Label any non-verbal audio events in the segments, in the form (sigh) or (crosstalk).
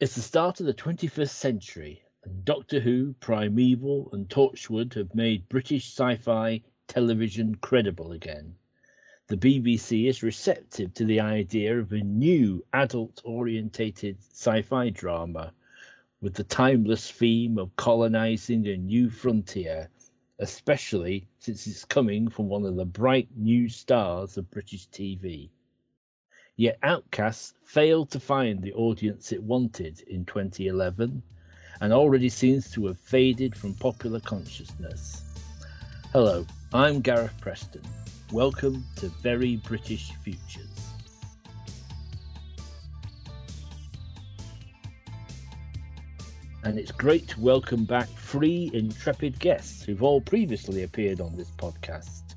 It's the start of the 21st century, and Doctor Who, Primeval, and Torchwood have made British sci fi television credible again. The BBC is receptive to the idea of a new adult orientated sci fi drama with the timeless theme of colonizing a new frontier, especially since it's coming from one of the bright new stars of British TV. Yet Outcasts failed to find the audience it wanted in 2011 and already seems to have faded from popular consciousness. Hello, I'm Gareth Preston. Welcome to Very British Futures. And it's great to welcome back three intrepid guests who've all previously appeared on this podcast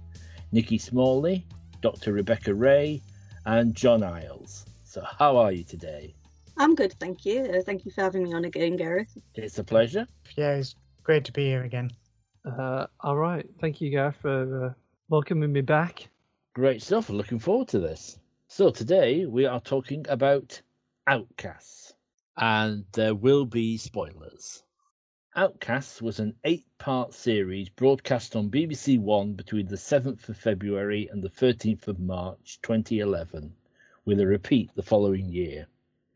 Nikki Smalley, Dr. Rebecca Ray, and John Isles. So, how are you today? I'm good, thank you. Uh, thank you for having me on again, Gareth. It's a pleasure. Yeah, it's great to be here again. Uh, all right, thank you, Gareth, for uh, welcoming me back. Great stuff. Looking forward to this. So, today we are talking about Outcasts, and there will be spoilers. Outcasts was an eight part series broadcast on BBC One between the 7th of February and the 13th of March 2011, with a repeat the following year.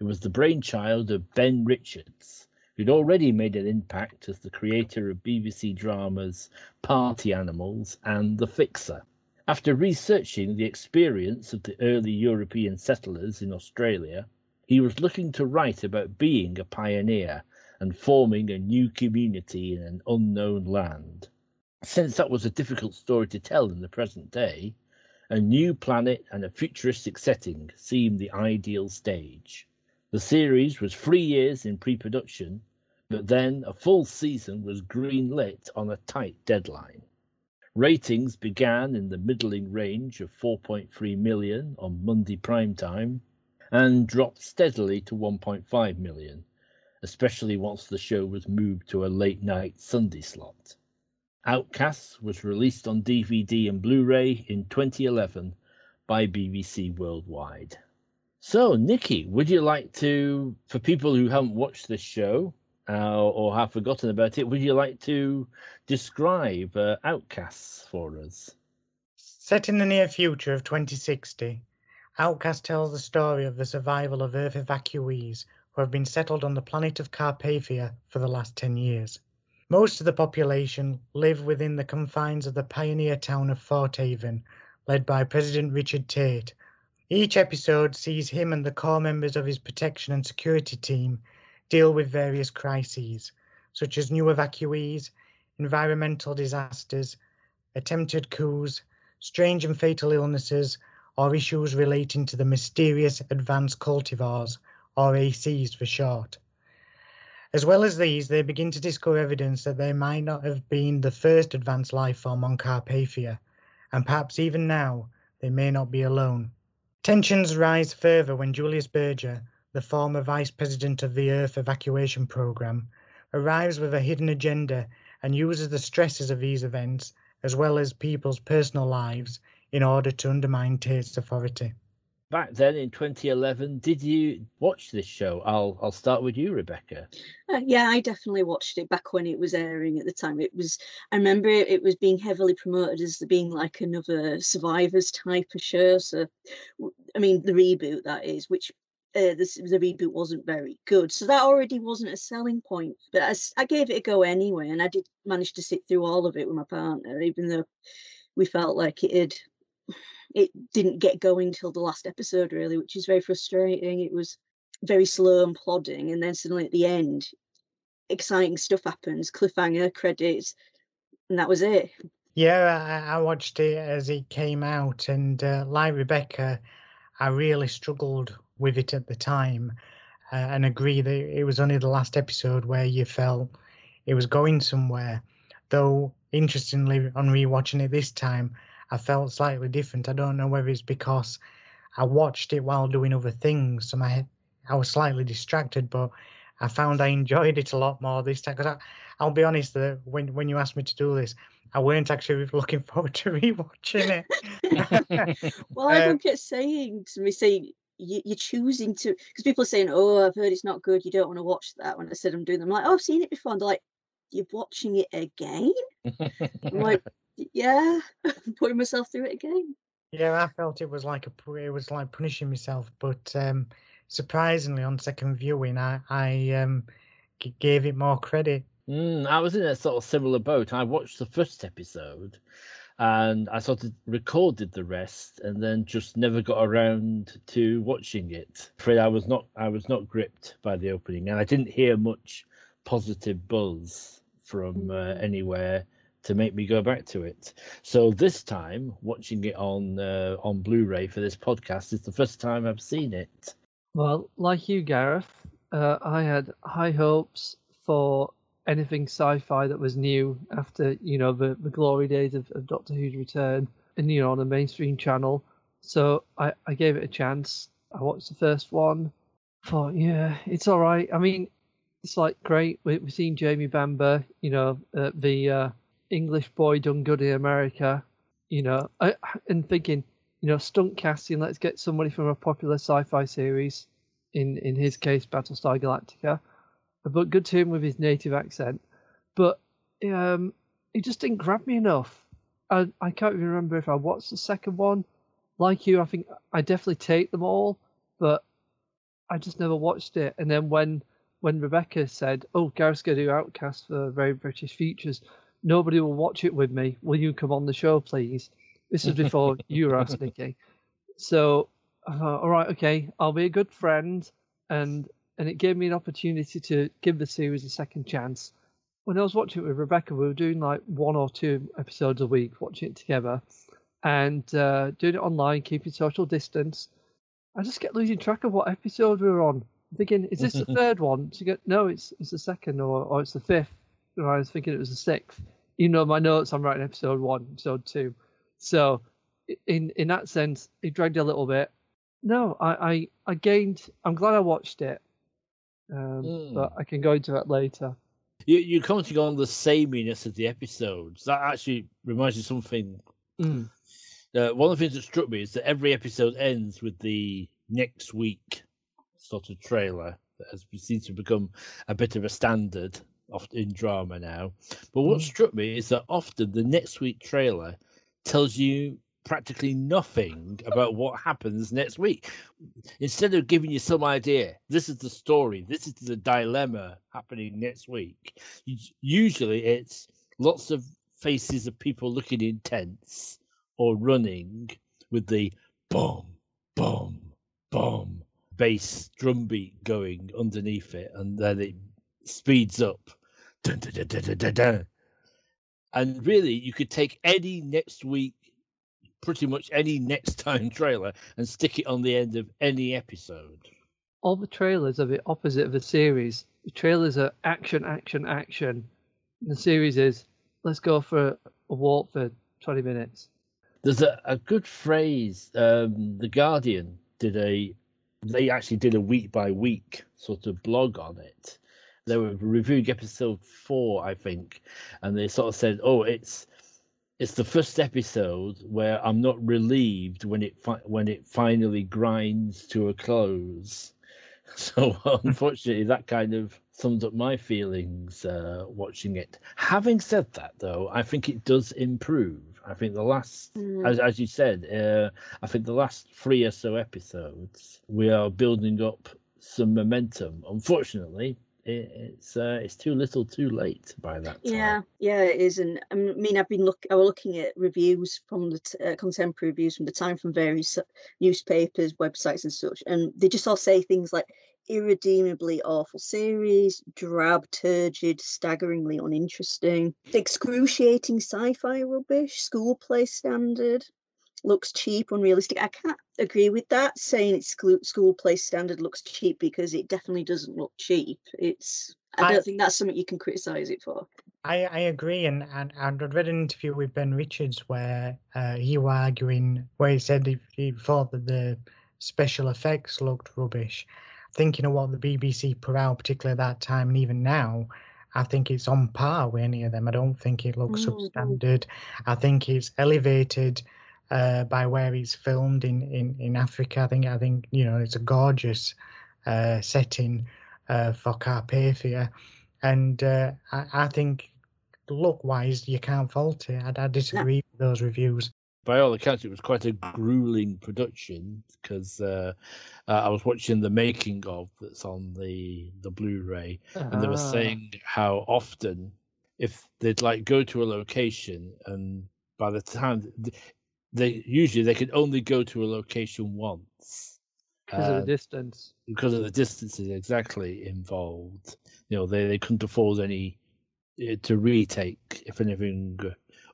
It was the brainchild of Ben Richards, who'd already made an impact as the creator of BBC dramas Party Animals and The Fixer. After researching the experience of the early European settlers in Australia, he was looking to write about being a pioneer and forming a new community in an unknown land. Since that was a difficult story to tell in the present day, a new planet and a futuristic setting seemed the ideal stage. The series was three years in pre production, but then a full season was greenlit on a tight deadline. Ratings began in the middling range of 4.3 million on Monday prime time and dropped steadily to 1.5 million especially once the show was moved to a late night Sunday slot. Outcasts was released on DVD and Blu ray in 2011 by BBC Worldwide. So, Nikki, would you like to, for people who haven't watched this show uh, or have forgotten about it, would you like to describe uh, Outcasts for us? Set in the near future of 2060, Outcast tells the story of the survival of Earth evacuees who have been settled on the planet of Carpathia for the last 10 years. Most of the population live within the confines of the pioneer town of Fort Haven, led by President Richard Tate. Each episode sees him and the core members of his protection and security team deal with various crises, such as new evacuees, environmental disasters, attempted coups, strange and fatal illnesses, or issues relating to the mysterious advanced cultivars or ACs for short. As well as these, they begin to discover evidence that they might not have been the first advanced life form on Carpathia, and perhaps even now they may not be alone. Tensions rise further when Julius Berger, the former vice president of the Earth evacuation program, arrives with a hidden agenda and uses the stresses of these events, as well as people's personal lives, in order to undermine Tate's authority back then in 2011 did you watch this show? I'll i'll start with you rebecca. Uh, yeah i definitely watched it back when it was airing at the time. It was i remember it, was being heavily promoted as being like another survivors type of show. So i mean the reboot that is which uh, the, the reboot wasn't very good. So that already wasn't a selling point but I, I gave it a go anyway and i did manage to sit through all of it with my partner even though we felt like it had it didn't get going till the last episode really which is very frustrating. It was very slow and plodding and then suddenly at the end exciting stuff happens cliffhanger credits and that was it. Yeah i, watched it as it came out and uh, like rebecca i really struggled with it at the time uh, and agree that it was only the last episode where you felt it was going somewhere though interestingly on rewatching it this time I felt slightly different. I don't know whether it's because I watched it while doing other things, so my I was slightly distracted, but I found I enjoyed it a lot more this time. Because I'll be honest, that when when you asked me to do this, I weren't actually (laughs) looking forward to rewatching it. (laughs) well, everyone um, kept saying to me, saying you, you're choosing to because people are saying, "Oh, I've heard it's not good. You don't want to watch that." When I said I'm doing them, I'm like, "Oh, I've seen it before." And they're like, "You're watching it again?" (laughs) I'm like, "Yeah, (laughs) putting myself through it again." Yeah, I felt it was like a pu- it was like punishing myself, but um, surprisingly, on second viewing, I I um, g- gave it more credit. Mm, I was in a sort of similar boat. I watched the first episode and I sort of recorded the rest and then just never got around to watching it. Afraid I was not I was not gripped by the opening and I didn't hear much positive buzz from uh, Mm. anywhere to make me go back to it. So this time watching it on uh, on Blu-ray for this podcast is the first time I've seen it. Well, like you, Gareth, uh, I had high hopes for anything sci-fi that was new after you know the, the glory days of, of Doctor Who's return, and you know on a mainstream channel. So I, I gave it a chance. I watched the first one. Thought, yeah, it's all right. I mean, it's like great. We, we've seen Jamie Bamber, you know, uh, the uh, English boy done good in America, you know, I, and thinking, you know, stunt casting. Let's get somebody from a popular sci-fi series. In in his case, Battlestar Galactica, but good to him with his native accent. But um, it just didn't grab me enough. I I can't even remember if I watched the second one. Like you, I think I definitely take them all, but I just never watched it. And then when when Rebecca said, "Oh, Gareth's going to do Outcast for Very British Futures," nobody will watch it with me. Will you come on the show, please? This is before (laughs) you were asked, Nikki. So, thought, all right, okay, I'll be a good friend, and and it gave me an opportunity to give the series a second chance. When I was watching it with Rebecca, we were doing like one or two episodes a week, watching it together, and uh, doing it online, keeping social distance. I just kept losing track of what episode we were on. Thinking, is this the (laughs) third one? To get no, it's it's the second or, or it's the fifth. I was thinking it was the sixth. You know, my notes I'm writing episode one, episode two. So in in that sense, it dragged a little bit. No, I I, I gained. I'm glad I watched it, um, Mm. but I can go into that later. You you commenting on the sameness of the episodes. That actually reminds me of something Mm. Uh, one of the things that struck me is that every episode ends with the next week sort of trailer that has seems to become a bit of a standard in drama now. But what Mm. struck me is that often the next week trailer tells you practically nothing about what happens next week. Instead of giving you some idea, this is the story, this is the dilemma happening next week. Usually it's lots of faces of people looking intense or running with the boom, boom, boom bass drum beat going underneath it, and then it speeds up. Dun, dun, dun. And really, you could take any next week, pretty much any next (laughs) time trailer, and stick it on the end of any episode. All the trailers are the opposite of the series. The trailers are action, action, action. And the series is let's go for a walk for 20 minutes. There's a, a good phrase. Um, the Guardian did a, they actually did a week by week sort of blog on it. They were reviewing episode four, I think, and they sort of said, "Oh, it's it's the first episode where I'm not relieved when it fi- when it finally grinds to a close." (laughs) So unfortunately, that kind of sums up my feelings uh, watching it. Having said that, though, I think it does improve. I think the last, Mm. as as you said, uh, I think the last three or so episodes we are building up some momentum. Unfortunately, it, it's uh, it's too little, too late by that time. Yeah, yeah, it is, and I mean, I've been look. I was looking at reviews from the t- uh, contemporary reviews from the time from various newspapers, websites, and such, and they just all say things like irredeemably awful series, drab, turgid, staggeringly uninteresting, excruciating sci-fi rubbish, school play standard. Looks cheap, unrealistic. I can't agree with that. Saying it's school play standard looks cheap because it definitely doesn't look cheap. It's. I I- don't think that's something you can criticize it for. I, I agree, and, and and I'd read an interview with Ben Richards where uh, he was arguing where he said he, he thought that the special effects looked rubbish. Thinking of what the BBC put out, particularly at that time, and even now, I think it's on par with any of them. I don't think it looks mm. substandard. I think it's elevated uh, by where it's filmed in, in, in Africa. I think I think you know it's a gorgeous uh, setting uh, for Carpathia, and uh, I, I think look wise you can't fault it. I, I disagree with those reviews. By all accounts, it was quite a grueling production because uh, uh, I was watching the making of that's on the the Blu-ray, and they were Ah. saying how often if they'd like go to a location and by the time th- they usually they could only go to a location once because of uh, the distance. because of the distances exactly involved. You know, they, they couldn't afford any uh, to retake if anything,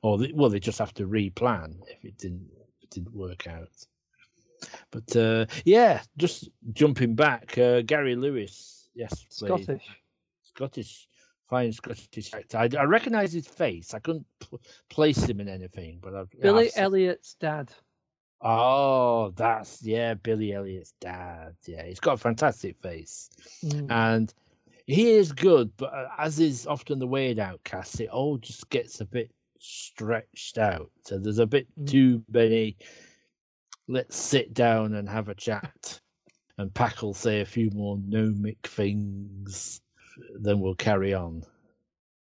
or they, well, they just have to replan if it didn't if it didn't work out. But uh, yeah, just jumping back, uh, Gary Lewis, yes, Scottish. Scottish, fine Scottish actor. I, I recognise his face. I couldn't p- place him in anything, but I've Billy I've Elliot's dad. Oh, that's yeah, Billy Elliot's dad. Yeah, he's got a fantastic face, Mm. and he is good. But uh, as is often the way in Outcasts, it all just gets a bit stretched out. So there's a bit Mm. too many. Let's sit down and have a chat, and Pack will say a few more gnomic things. Then we'll carry on.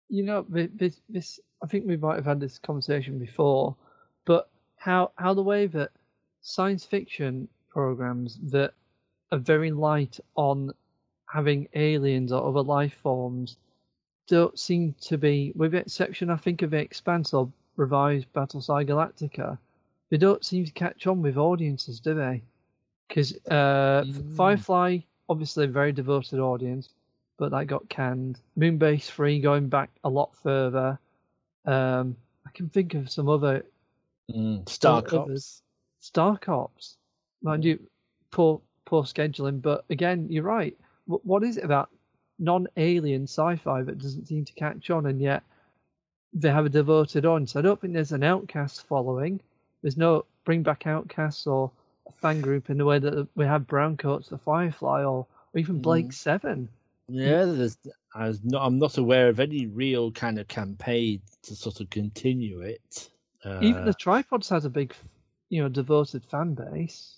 you know this this i think we might have had this conversation before but how how the way that science fiction programs that are very light on having aliens or other life forms don't seem to be with the exception i think of the expanse or revised battlestar galactica they don't seem to catch on with audiences do they because uh, Mm. firefly obviously a very devoted audience but that got canned. Moonbase 3 going back a lot further. Um, I can think of some other Mm, Star others. Star Cops. Mind you, poor poor scheduling, but again, you're right. What, what is it about non-alien sci-fi that doesn't seem to catch on, and yet they have a devoted audience? I don't think there's an outcast following. There's no bring back outcasts or a fan group in the way that we have Browncoats, the Firefly, or, or even Blake Mm. Seven. Yeah, there's. I was not, I'm not aware of any real kind of campaign to sort of continue it. Uh, Even the Tripods has a big, you know, devoted fan base.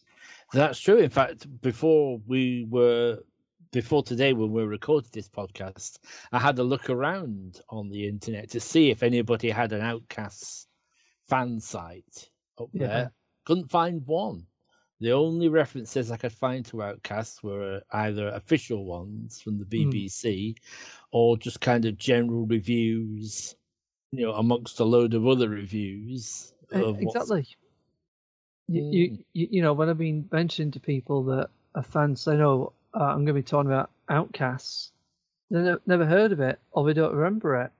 That's true. In fact, before we were, before today, when we recorded this podcast, I had a look around on the internet to see if anybody had an Outcasts fan site up Yeah. there. Couldn't find one. The only references I could find to Outcasts were either official ones from the. BBC or just kind of general reviews, you know, amongst a load of other reviews. Of Exactly. You, you, you, you know, when I've been mentioning to people that are fans say, "No, uh, I'm going to be talking about Outcasts," they ne- never heard of it or they don't remember it.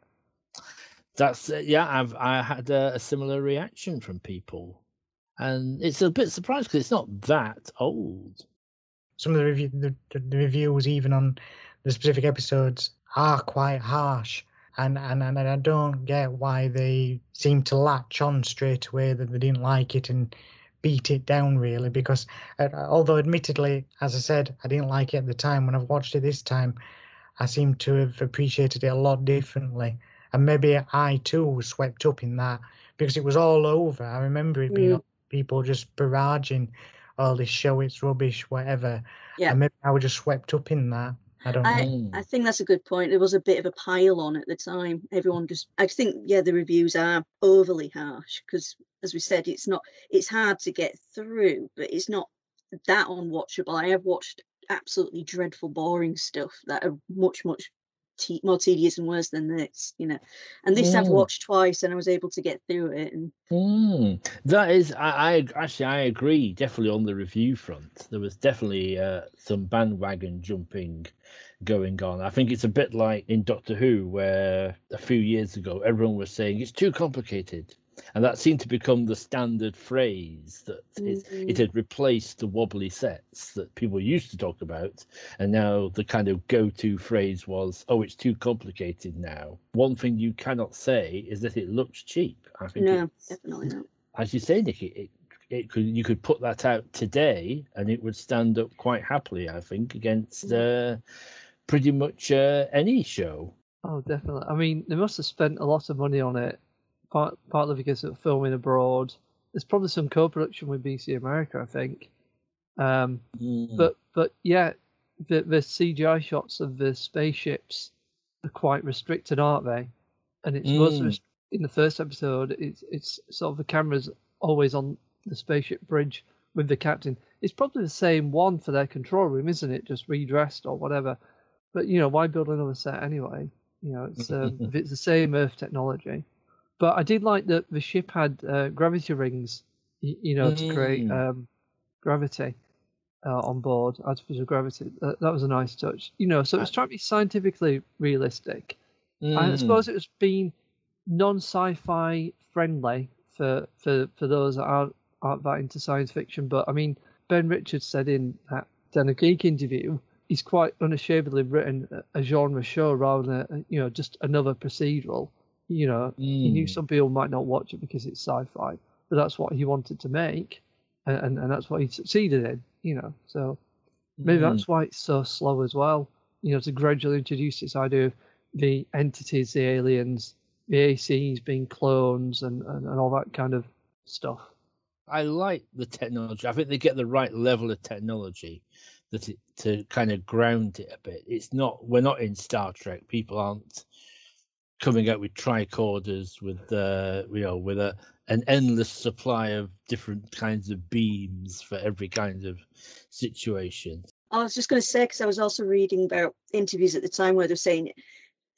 That's uh, yeah. I've I had a, a similar reaction from people, and it's a bit surprised because it's not that old. Some of the, review, the, the, reviews, even on the specific episodes, are quite harsh. And, and and I don't get why they seem to latch on straight away that they didn't like it and beat it down really because uh, although admittedly as i said i didn't like it at the time when i've watched it this time i seem to have appreciated it a lot differently and maybe i too was swept up in that because it was all over i remember it being Mm. People just barraging all this show it's rubbish whatever Yeah. and maybe i was just swept up in that i don't I- know. I think that's a good point. There was a bit of a pile on at the time. Everyone just, I think, yeah, the reviews are overly harsh because, as we said, it's not, it's hard to get through, but it's not that unwatchable. I have watched absolutely dreadful, boring stuff that are much, much te- more tedious and worse than this, you know. And this I've Mm. watched twice and I was able to get through it. And Mm, that is, I, I actually I agree. Definitely on the review front, there was definitely uh, some bandwagon jumping going on. I think it's a bit like in Doctor Who, where a few years ago everyone was saying it's too complicated, and that seemed to become the standard phrase that it, it Mm. had replaced the wobbly sets that people used to talk about, and now the kind of go-to phrase was, "Oh, it's too complicated now." One thing you cannot say is that it looks cheap. I think no, definitely not. as you say, Nikki, it, it could you could put that out today and it would stand up quite happily. I think against uh, pretty much uh, any show. Oh, definitely. I mean, they must have spent a lot of money on it, part, partly because of filming abroad, there's probably some co-production with BBC America, I think. Um, Mm. but but yeah, the the CGI shots of the spaceships are quite restricted, aren't they? And it's Mm. rest- in the first episode. It's it's sort of the camera's always on the spaceship bridge with the captain. It's probably the same one for their control room, isn't it? Just redressed or whatever. But you know, why build another set anyway? You know, it's um, if (laughs) it's the same Earth technology. But I did like that the ship had uh, gravity rings, you know, to create Mm. um, gravity uh, on board, artificial gravity. That, that was a nice touch. You know, so it was trying to be scientifically realistic. I Mm. suppose it was being non-sci-fi friendly for for for those that aren't aren't that into science fiction. But I mean, Ben Richards said in that Den of Geek interview, he's quite unashamedly written a, a genre show rather than a, you know just another procedural. You know, he knew Mm. some people might not watch it because it's sci-fi, but that's what he wanted to make, and and, and that's what he succeeded in. You know, so maybe Mm. that's why it's so slow as well. You know, to gradually introduce this idea of the entities, the aliens, the ACs being clones, and, and, and all that kind of stuff. I like the technology. I think they get the right level of technology that it, to kind of ground it a bit. It's not we're not in Star Trek. People aren't coming out with tricorders with uh, you know with a an endless supply of different kinds of beams for every kind of situation. I was just going to say because I was also reading about interviews at the time where they're saying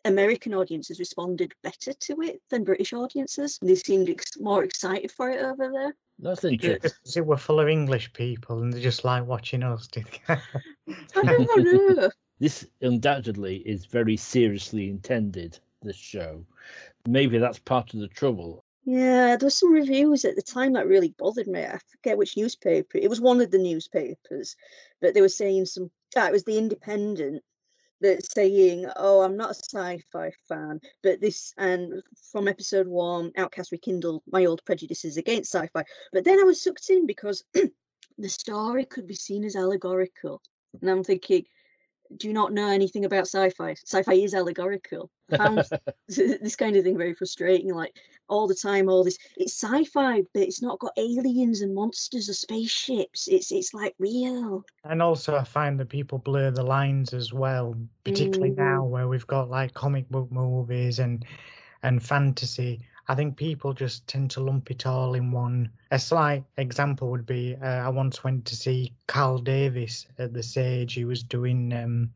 American audiences responded better to it than British audiences. They seemed ex- more excited for it over there. That's Yeah, interesting. because it were full of English people and they just like watching us. did they? (laughs) I don't know. This undoubtedly is very seriously intended. This show, maybe that's part of the trouble. Yeah, there was some reviews at the time that really bothered me. I forget which newspaper. It was one of the newspapers, but they were saying some. Ah, it was the Independent that saying, "Oh, I'm not a sci-fi fan, but this and from episode one, Outcast rekindled my old prejudices against sci-fi." But then I was sucked in because (clears throat) the story could be seen as allegorical, and I'm thinking, do not know anything about sci-fi? Sci-fi is allegorical. I found (laughs) (laughs) this kind of thing very frustrating. Like all the time, all this it's sci-fi, but it's not got aliens and monsters or spaceships. It's it's like real. And also, I find that people blur the lines as well, particularly Mhm. now where we've got like comic book movies and and fantasy. I think people just tend to lump it all in one. A slight example would be uh, I once went to see Carl Davis at the Sage. He was doing. Um,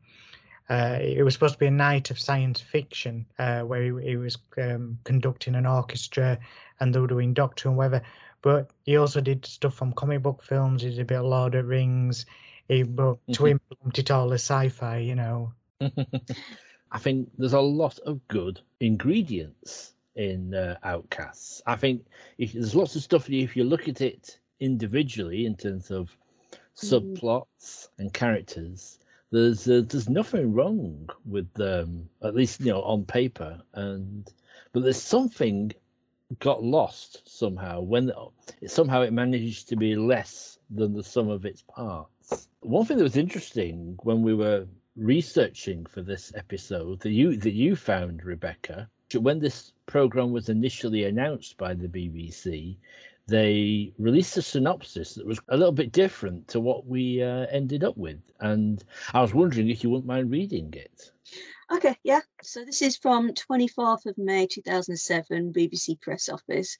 uh, it was supposed to be a night of science fiction uh, where he, he was um, conducting an orchestra and they were doing Doctor and whatever. But he also did stuff from comic book films. He did a bit of Lord of Rings. He, but to Mhm. him, lumped it all as sci-fi, you know. (laughs) I think there's a lot of good ingredients in uh, Outcasts. I think if, there's lots of stuff. If you look at it individually in terms of Mhm. subplots and characters, there's uh, there's nothing wrong with them, at least you know on paper. And but there's something got lost somehow when somehow it managed to be less than the sum of its parts. One thing that was interesting when we were researching for this episode that you that you found Rebecca when this program was initially announced by the BBC they released a synopsis that was a little bit different to what we uh, ended up with and I was wondering if you wouldn't mind reading it Okay, yeah. So this is from 24th of May 2007, BBC Press Office.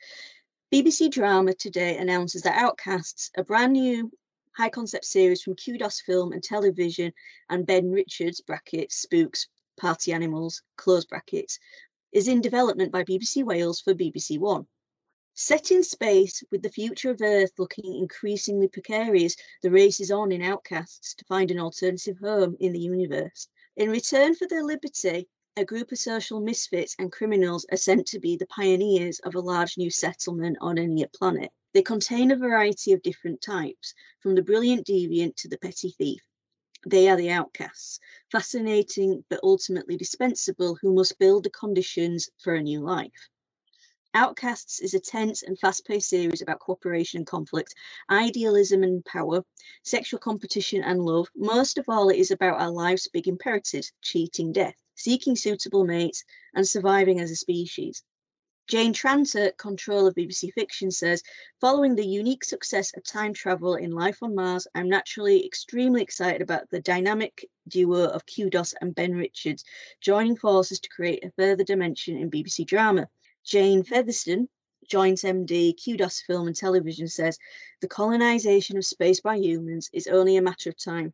BBC Drama today announces that Outcasts, a brand new high concept series from Kudos Film and Television and Ben Richards brackets spooks party animals close brackets is in development by BBC Wales for BBC One. Set in space, with the future of Earth looking increasingly precarious, the race is on in Outcasts to find an alternative home in the universe. In return for their liberty, a group of social misfits and criminals are sent to be the pioneers of a large new settlement on a near planet. They contain a variety of different types, from the brilliant deviant to the petty thief. They are the outcasts, fascinating but ultimately dispensable, who must build the conditions for a new life. Outcasts is a tense and fast paced series about cooperation and conflict, idealism and power, sexual competition and love. Most of all, it is about our life's big imperatives cheating death, seeking suitable mates, and surviving as a species. Jane Tranter, control of BBC Fiction, says Following the unique success of time travel in Life on Mars, I'm naturally extremely excited about the dynamic duo of Kudos and Ben Richards joining forces to create a further dimension in BBC drama. Jane Featherston, joint MD, Kudos Film and Television, says the colonization of space by humans is only a matter of time.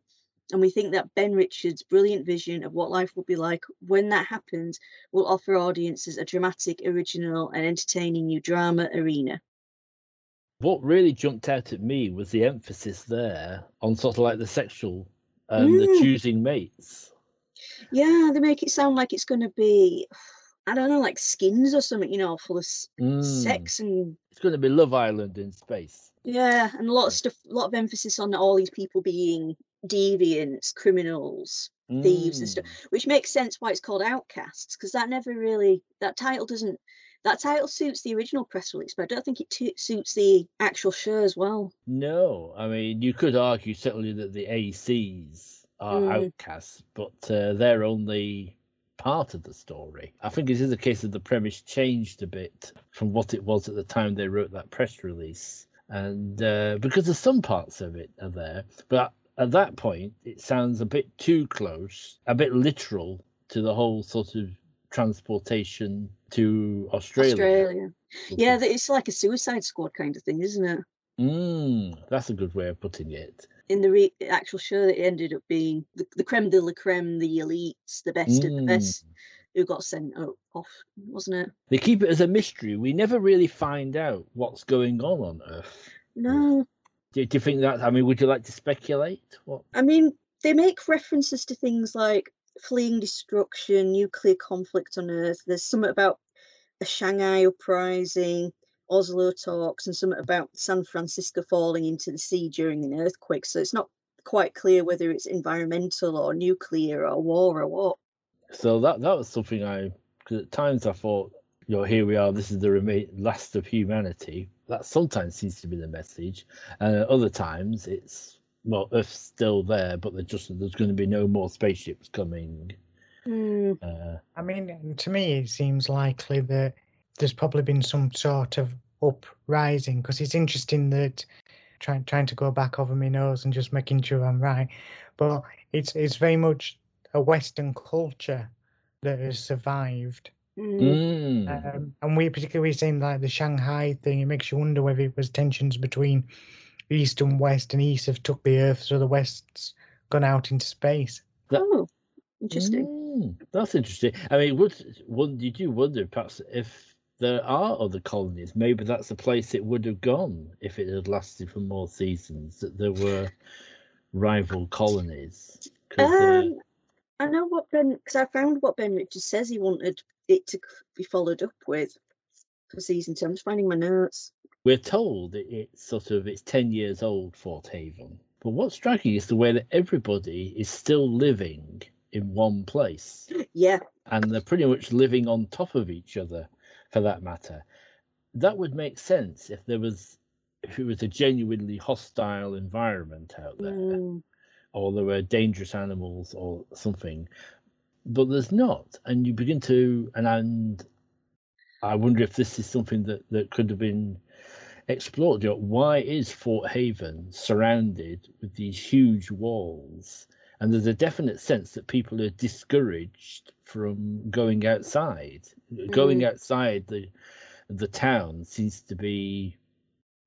And we think that Ben Richards' brilliant vision of what life will be like when that happens will offer audiences a dramatic, original, and entertaining new drama arena. What really jumped out at me was the emphasis there on sort of like the sexual and Mm. the choosing mates. Yeah, they make it sound like it's going to be, I don't know, like skins or something, you know, full of Mm. sex and It's going to be Love Island in space. yeah, and a lot of stuff, a lot of emphasis on all these people being deviants, criminals, thieves and stuff, Mm. which makes sense why it's called Outcasts because that never really that title doesn't that title suits the original press release, but I don't think it t- suits the actual show as well. No, I mean you could argue certainly that the ACs are Mm. outcasts, but uh, they're only part of the story. I think it is a case of the premise changed a bit from what it was at the time they wrote that press release, and uh, because of some parts of it are there, but at that point it sounds a bit too close, a bit literal to the whole sort of transportation to Australia. Australia, yeah, it's like a Suicide Squad kind of thing, isn't it? Mm, that's a good way of putting it. In the re- actual show, it ended up being the, the creme de la creme, the elites, the best of the Mm. best, who got sent off, wasn't it? They keep it as a mystery. We never really find out what's going on on Earth. No, Do, do you think that? I mean, would you like to speculate? What? I mean, they make references to things like fleeing destruction, nuclear conflict on Earth. There's something about a Shanghai uprising, Oslo talks, and something about San Francisco falling into the sea during an earthquake. So it's not quite clear whether it's environmental or nuclear or war or what. So that that was something I. Because at times I thought, you know, here we are. This is the remain last of humanity. That sometimes seems to be the message, and at other times it's well, Earth's still there, but there's just there's going to be no more spaceships coming. Mm, Uh, I mean, to me, it seems likely that there's probably been some sort of uprising because it's interesting that trying trying to go back over my nose and just making sure I'm right, but it's it's very much a Western culture that has survived. Mm. mm, Um, and we particularly seeing like the Shanghai thing, it makes you wonder whether it was tensions between East and West, and East have took the Earth, so the West's gone out into space. that- Oh, interesting. Mm, that's interesting. I mean, would one did you wonder perhaps if there are other colonies? Maybe that's the place it would have gone if it had lasted for more seasons. That there were rival colonies. 'Cause, uh, Um, I know what Ben, because I found what Ben Richards says he wanted it to be followed up with for season two. I'm just finding my notes. we're told that it's sort of it's ten years old, Fort Haven. But what's striking is the way that everybody is still living in one place. Yeah, and they're pretty much living on top of each other for that matter that would make sense if there was if it was a genuinely hostile environment out there mm, or there were dangerous animals or something but there's not and you begin to and and i wonder if this is something that that could have been explored. You know, why is fort haven surrounded with these huge walls? And there's a definite sense that people are discouraged from going outside. Going mm. outside the the town seems to be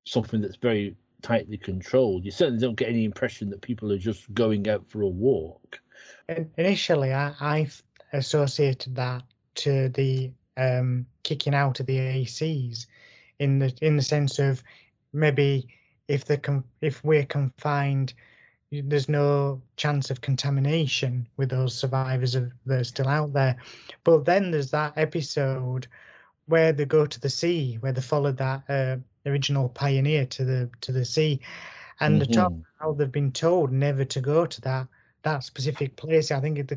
something that's very tightly controlled you certainly don't get any impression that people are just going out for a walk In- Initially, I associated that to the um, kicking out of the ACs, in the in the sense of maybe if the if we're confined, there's no chance of contamination with those survivors of, that are still out there. But then there's that episode where they go to the sea, where they follow that uh, original pioneer to the to the sea, and the top how they've been told never to go to that that specific place. I think it,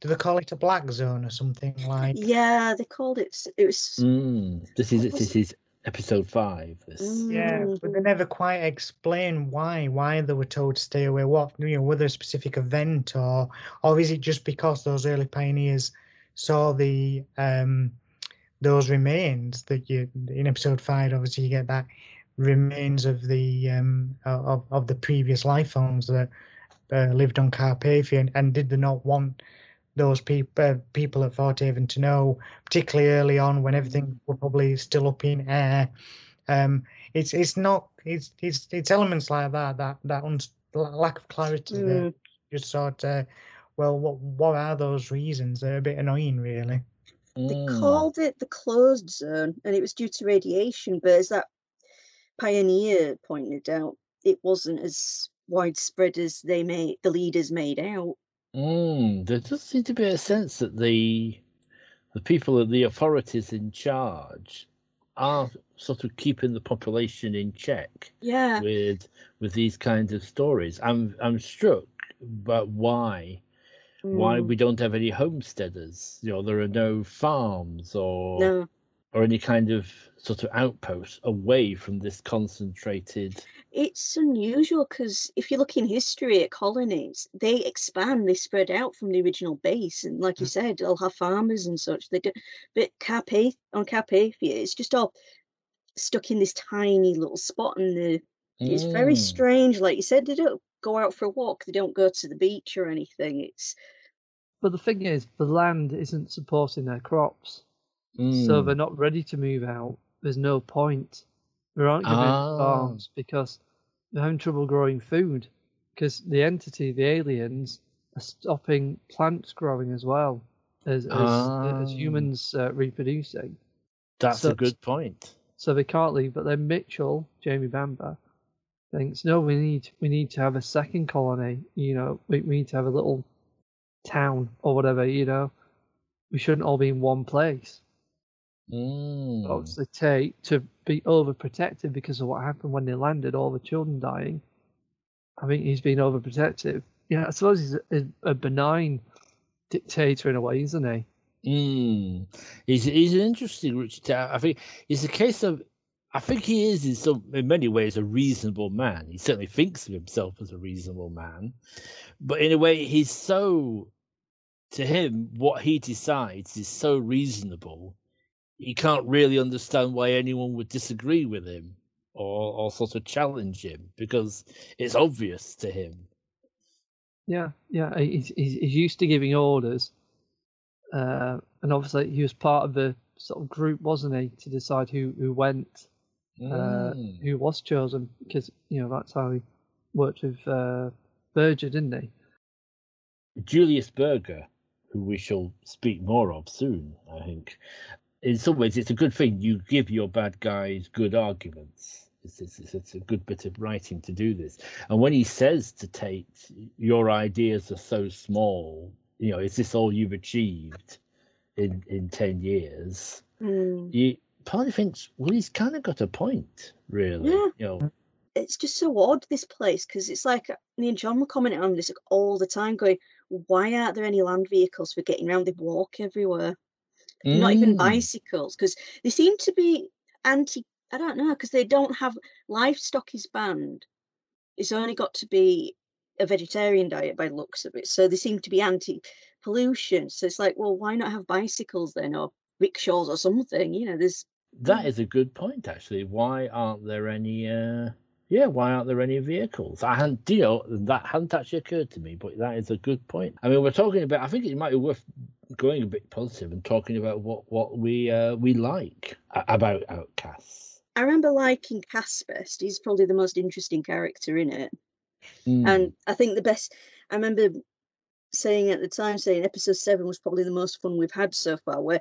do they call it a black zone or something like? yeah, they called it. It was. Mm, this is was this is episode five this Yeah, but they never quite explain why why they were told to stay away. What you know, were there a specific event or or is it just because those early pioneers saw the um those remains that you in episode five, obviously you get that remains of the um of, of the previous life forms that uh, lived on Carpathia, and, and did they not want those people uh, people at Fort Haven to know, particularly early on when everything were probably still up in air. Um, it's it's not it's it's it's elements like that that that uns lack of clarity there. Mm. Just sort of, well, what what are those reasons? They're a bit annoying, really. They Mm. called it the closed zone, and it was due to radiation. But as that pioneer pointed out, it wasn't as widespread as they made the leaders made out. Mm, there does seem to be a sense that the the people of the authorities in charge are sort of keeping the population in check Yeah, with with these kinds of stories. I'm I'm struck but why why mm, we don't have any homesteaders. You know, there are no farms or no, or any kind of sort of outpost away from this concentrated. it's unusual because if you look in history at colonies, they expand, they spread out from the original base, and like you Mm. said, they'll have farmers and such. They do, but Carpath on Carpathia, it's just all stuck in this tiny little spot, and the it's very Mm, strange. Like you said, they don't go out for a walk, they don't go to the beach or anything. It's But the thing is, the land isn't supporting their crops, so mm. they're not ready to move out. There's no point. There aren't going to Ah, farms because they're having trouble growing food because the entity, the aliens, are stopping plants growing as well as as, ah, as humans uh, reproducing. that's So a good point. so they can't leave. But then Mitchell, Jamie Bamber, thinks no, we need we need to have a second colony. You know, we, we need to have a little town or whatever. You know, we shouldn't all be in one place. Mm. Obviously, Tate to be overprotective because of what happened when they landed, all the children dying. I think he's been overprotective. Yeah, I suppose he's a, a benign dictator in a way, isn't he? Mm. He's he's an interesting Richard. I think it's a case of. I think he is in some in many ways a reasonable man. He certainly thinks of himself as a reasonable man, but in a way he's so. To him, what he decides is so reasonable. He can't really understand why anyone would disagree with him or or sort of challenge him because it's obvious to him. Yeah, yeah. He's, he's, used to giving orders, uh, and obviously he was part of the sort of group, wasn't he, to decide who who went, uh, Mm. who was chosen, because you know that's how he worked with uh, Berger, didn't he? Julius Berger, who we shall speak more of soon, I think. In some ways, it's a good thing you give your bad guys good arguments. It's, it's, it's, a good bit of writing to do this. And when he says to Tate, your ideas are so small, you know, is this all you've achieved in, in 10 years? mm, You partly thinks, well, he's kind of got a point, really. Yeah. You know, it's just so odd this place because it's like me and John were commenting on this like, all the time, going, why aren't there any land vehicles for getting around? They walk everywhere, not even Mm. bicycles, because they seem to be anti. I don't know because they don't have livestock is banned. It's only got to be a vegetarian diet by the looks of it. So they seem to be anti-pollution. So it's like, well, why not have bicycles then, or rickshaws or something? You know, there's That is a good point, actually. Why aren't there any? Uh, yeah, why aren't there any vehicles? I hadn't, you know, that hadn't actually occurred to me, but that is a good point. I mean, we're talking about. I think it might be worth going a bit positive and talking about what what we uh, we like about Outcasts. I remember liking Cass best. He's probably the most interesting character in it. Mm. And I think the best, I remember saying at the time, saying episode seven was probably the most fun we've had so far, where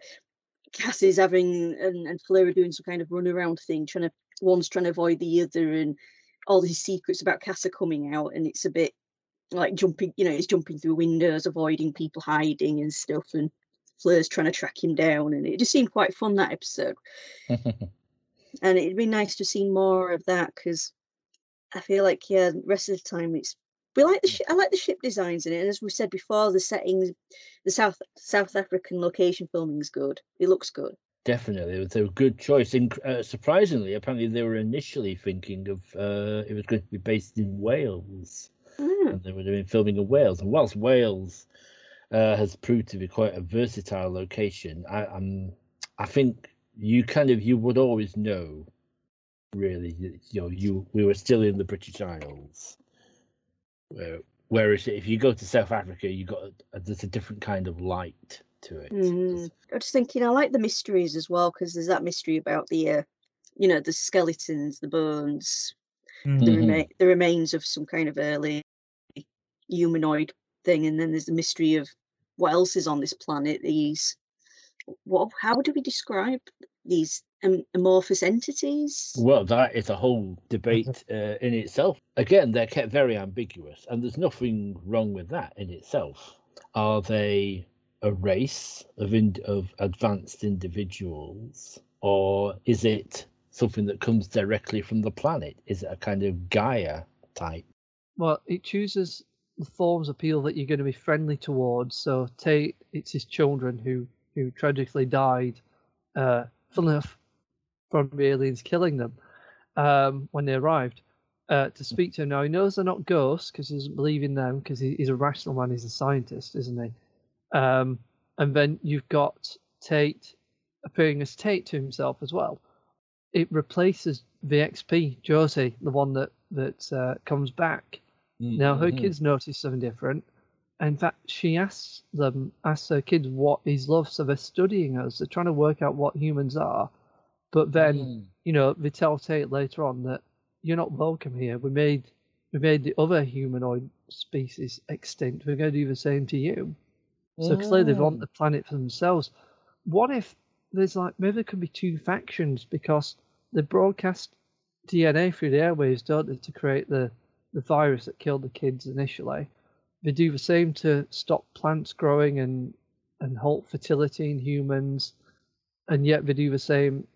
Cass is having and, and Fleur are doing some kind of runaround thing, trying to, one's trying to avoid the other, and all these secrets about Cass are coming out, and it's a bit like jumping, you know, he's jumping through windows, avoiding people hiding and stuff, and Fleur's trying to track him down, and it just seemed quite fun that episode (laughs) and it'd be nice to see more of that because I feel like yeah, the rest of the time it's we like the mm. shi I like the ship designs in it, and as we said before, the settings, the South South African location filming is good. It looks good. Definitely, it was a good choice. Inc- uh, surprisingly, apparently they were initially thinking of uh, it was going to be based in Wales. Mm, and they were doing filming in Wales. And whilst Wales uh, has proved to be quite a versatile location, I, um, I think you kind of you would always know, really. You, you know, you we were still in the British Isles. Where, whereas if you go to South Africa, you got a, there's a different kind of light to it. Mm. I was just thinking, I like the mysteries as well because there's that mystery about the, uh, you know, the skeletons, the bones, Mm. the, rema- the remains of some kind of early humanoid thing, and then there's the mystery of what else is on this planet. These, what? How do we describe these am- amorphous entities? Well, that is a whole debate uh, in itself. Again, they're kept very ambiguous, and there's nothing wrong with that in itself. Are they a race of in, of advanced individuals, or is it something that comes directly from the planet? Is it a kind of Gaia type? Well, it chooses the forms of people that you're going to be friendly towards. So Tate, it's his children who who tragically died, uh, enough, from aliens killing them um, when they arrived. Uh, to speak to him now, he knows they're not ghosts because he doesn't believe in them because he, he's a rational man. He's a scientist, isn't he? Um, and then you've got Tate appearing as Tate to himself as well. It replaces VXP Josie, the one that that uh, comes back. Now her Mhm. kids notice something different. In fact, she asks them, asks her kids what is love. So they're studying us. They're trying to work out what humans are. But then, Mm. you know, they tell Tate later on that you're not welcome here. We made we made the other humanoid species extinct. We're going to do the same to you. So clearly they want Mm. the planet for themselves. What if there's like maybe there could be two factions because they broadcast DNA through the airwaves, don't they, to create the the virus that killed the kids initially. They do the same to stop plants growing and and halt fertility in humans, and yet they do the same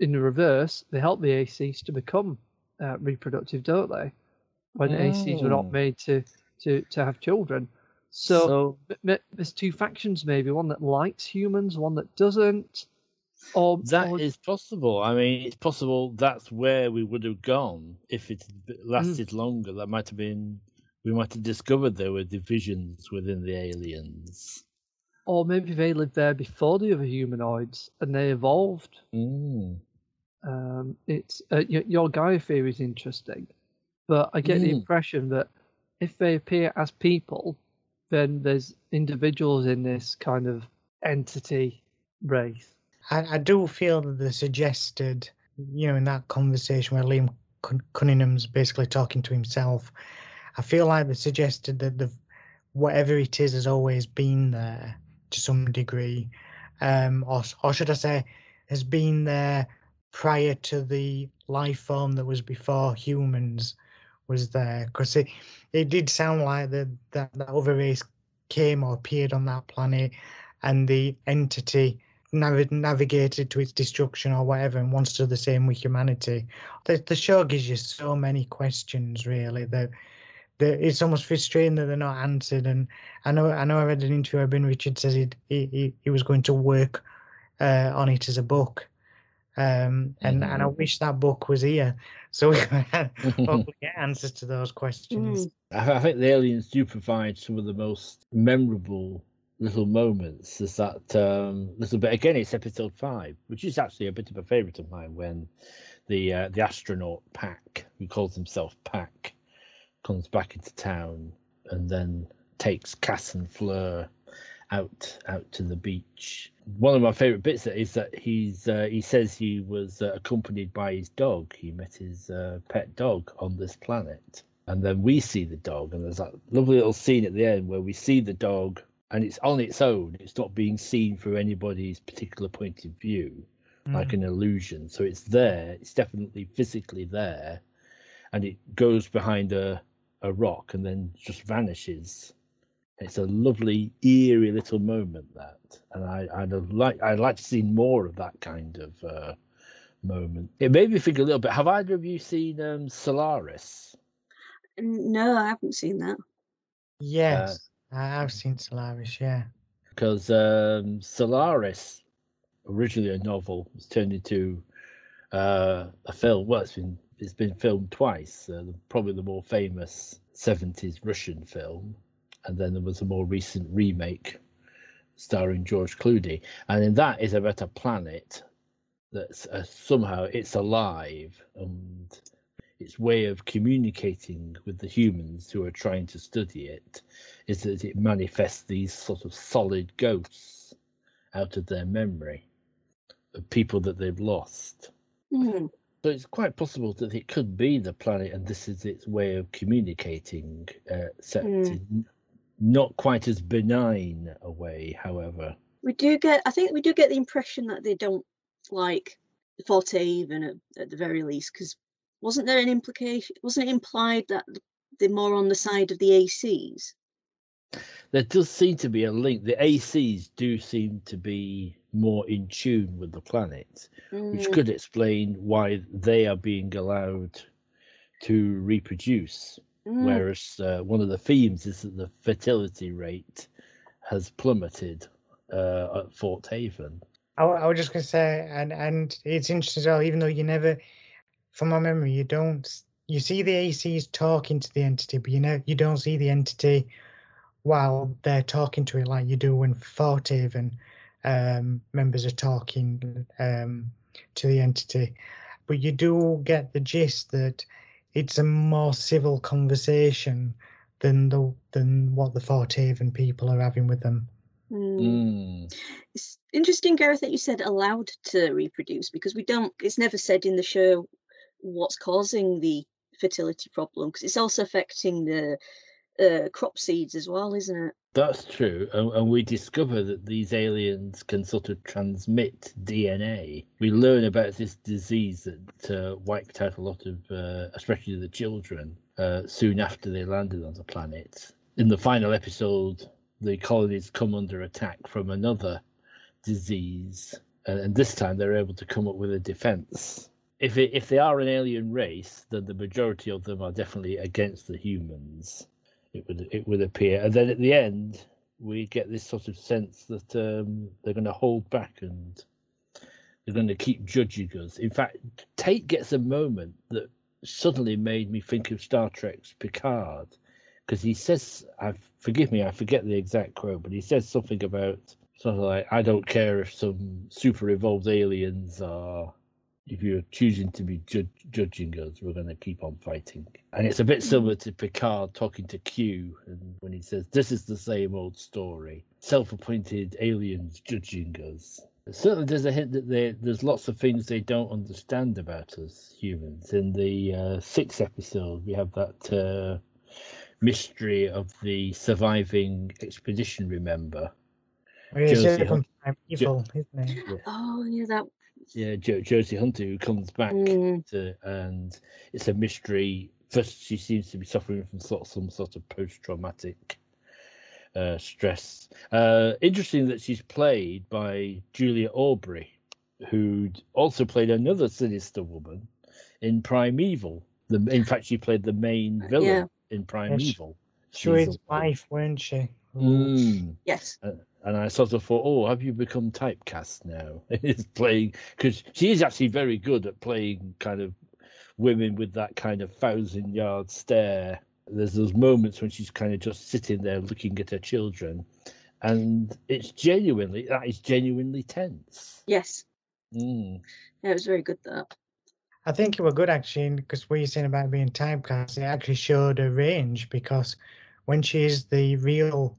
in the reverse. They help the ACs to become uh, reproductive, don't they? When ACs were not Mm. made to to to have children. So, so m- m- there's two factions, maybe one that likes humans, one that doesn't. Or That or- is possible. I mean, it's possible that's where we would have gone if it had b- lasted longer. That might have been, we might have discovered there were divisions within the aliens. or maybe they lived there before the other humanoids and they evolved. Mm. Um, it's uh, your, your Gaia theory is interesting, but I get the Mm. impression that if they appear as people, then there's individuals in this kind of entity race. I, I do feel that the suggested, you know, in that conversation where Liam Cunningham's basically talking to himself, I feel like they suggested that the whatever it is has always been there to some degree, um, or or should I say, has been there prior to the life form that was before humans was there. Because it it did sound like that that that other race came or appeared on that planet, and the entity navi- navigated to its destruction or whatever and wants to do the same with humanity. The, the show gives you so many questions, really, that, that it's almost frustrating that they're not answered. And I know I know I read an interview where Ben Richards says he, he, he was going to work uh, on it as a book. Um, and, and I wish that book was here so we could (laughs) (laughs) hopefully get answers to those questions. Mm. I, I think the aliens do provide some of the most memorable little moments. There's that um, little bit again. It's episode five, which is actually a bit of a favourite of mine. When the uh, the astronaut Pack, who calls himself Pack, comes back into town and then takes Cass and Fleur out out to the beach. One of my favourite bits is that he's uh, he says he was uh, accompanied by his dog. He met his uh, pet dog on this planet, and then we see the dog, and there's that lovely little scene at the end where we see the dog, and it's on its own. It's not being seen through anybody's particular point of view, like Mm. an illusion. So it's there. It's definitely physically there, and it goes behind a a rock and then just vanishes. It's a lovely, eerie little moment that, and I, I'd have like I'd like to see more of that kind of uh, moment. It made me think a little bit. Have either of you seen um, Solaris? No, I haven't seen that. Yes, I have seen Solaris, yeah. Because um, Solaris, originally a novel, was turned into uh, a film. Well, it's been it's been filmed twice. Uh, probably the more famous '70s Russian film, and then there was a more recent remake starring George Clooney. And in that is about a planet that uh, somehow it's alive and its way of communicating with the humans who are trying to study it is that it manifests these sort of solid ghosts out of their memory of people that they've lost. Hmm. So it's quite possible that it could be the planet, and this is its way of communicating, uh, set Mm. in not quite as benign a way, however. We do get, I think we do get the impression that they don't like Forte even at, at the very least, because wasn't there an implication, wasn't it implied that they're more on the side of the ACs? There does seem to be a link. The ACs do seem to be more in tune with the planet, which Mm, could explain why they are being allowed to reproduce. Mm, Whereas uh, one of the themes is that the fertility rate has plummeted uh, at Fort Haven. I, I was just gonna say, and and it's interesting as well. Even though you never, from my memory, you don't you see the ACs talking to the entity, but you know you don't see the entity while they're talking to it like you do when Fort Haven um, members are talking um, to the entity. But you do get the gist that it's a more civil conversation than the than what the Fort Haven people are having with them. mm. Mm. It's interesting, Gareth, that you said allowed to reproduce because we don't. It's never said in the show what's causing the fertility problem because it's also affecting the uh, crop seeds as well, isn't it? That's true, and, and we discover that these aliens can sort of transmit DNA. We learn about this disease that uh, wiped out a lot of, uh, especially the children, uh, soon after they landed on the planet. In the final episode, the colonies come under attack from another disease, and, and this time they're able to come up with a defense. If it, if they are an alien race, then the majority of them are definitely against the humans it would it would appear. And then at the end, we get this sort of sense that um, they're going to hold back and they're going to keep judging us. In fact, Tate gets a moment that suddenly made me think of Star Trek's Picard because he says, "I forgive me, I forget the exact quote, but he says something about of like, I don't care if some super evolved aliens are." If you're choosing to be ju- judging us, we're going to keep on fighting. And it's a bit similar to Picard talking to Q, and when he says, "This is the same old story: self-appointed aliens judging us." Certainly, there's a hint that they, there's lots of things they don't understand about us humans. In the uh, sixth episode, we have that uh, mystery of the surviving expeditionary member. Well, It's Josie uh, Hunt- from evil, isn't it? Oh, yeah, that. Yeah, jo- Josie Hunter, who comes back Mm, to, and it's a mystery. First, she seems to be suffering from sort of, some sort of post-traumatic uh, stress. Uh, interesting that she's played by Juliet Aubrey, who also played another sinister woman in Primeval. The, in fact, she played the main villain Yeah. in Primeval. She was his wife, weren't she? Mm. yes. And I sort of thought, oh, have you become typecast now? (laughs) Is playing because she is actually very good at playing kind of women with that kind of thousand yard stare. There's those moments when she's kind of just sitting there looking at her children, and it's genuinely that is genuinely tense. Yes. Mm. Yeah, it was very good, that. I think it were good actually because what you're saying about being typecast, it actually showed a range because when she's the real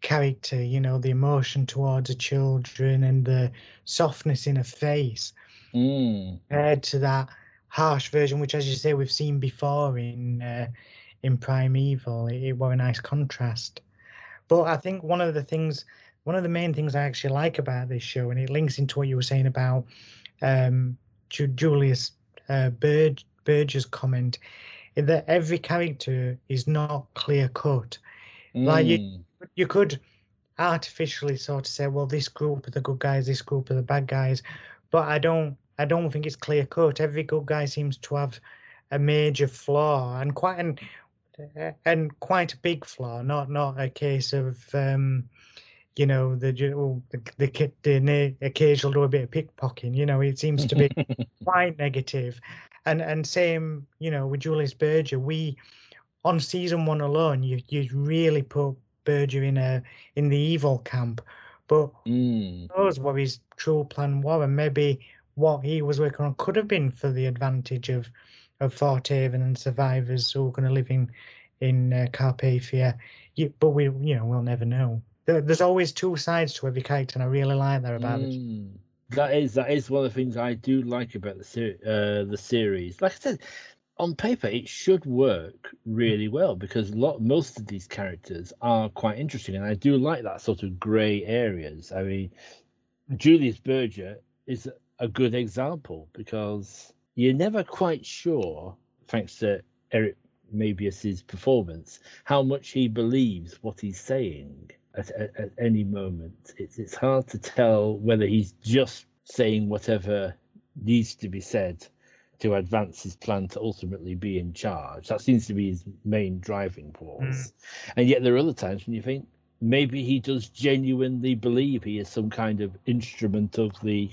character, you know, the emotion towards the children and the softness in her face, Mm. compared to that harsh version, which, as you say, we've seen before in uh, in Primeval, it, it were a nice contrast. But I think one of the things, one of the main things I actually like about this show, and it links into what you were saying about um, Ju- Julius uh, Burge, Burge's comment, is that every character is not clear cut. Like you- Mm. You could artificially sort of say, well, this group are the good guys, this group are the bad guys, but I don't. I don't think it's clear cut. Every good guy seems to have a major flaw and quite an uh, and quite a big flaw. Not not a case of um, you know the the the, kid the na- occasional do a bit of pickpocketing. You know, it seems to be (laughs) quite negative. And and same, you know, with Julius Berger, we on season one alone, you you really put Berger in a in the evil camp. But Mm. who knows what his true plan was, and maybe what he was working on could have been for the advantage of of Fort Haven and survivors who are going to live in in uh, Carpathia. You, but we, you know, we'll never know. There, there's always two sides to every character, and I really like that about it. Mm. That is that is one of the things I do like about the ser- uh, the series. Like I said, on paper it should work really mm. well because lot most of these characters are quite interesting, and I do like that sort of grey areas. I mean, Julius Berger is a good example because you're never quite sure, thanks to Eric Mabius's performance, how much he believes what he's saying at, at, at any moment. It's it's hard to tell whether he's just saying whatever needs to be said to advance his plan to ultimately be in charge. That seems to be his main driving force. And yet there are other times when you think maybe he does genuinely believe he is some kind of instrument of the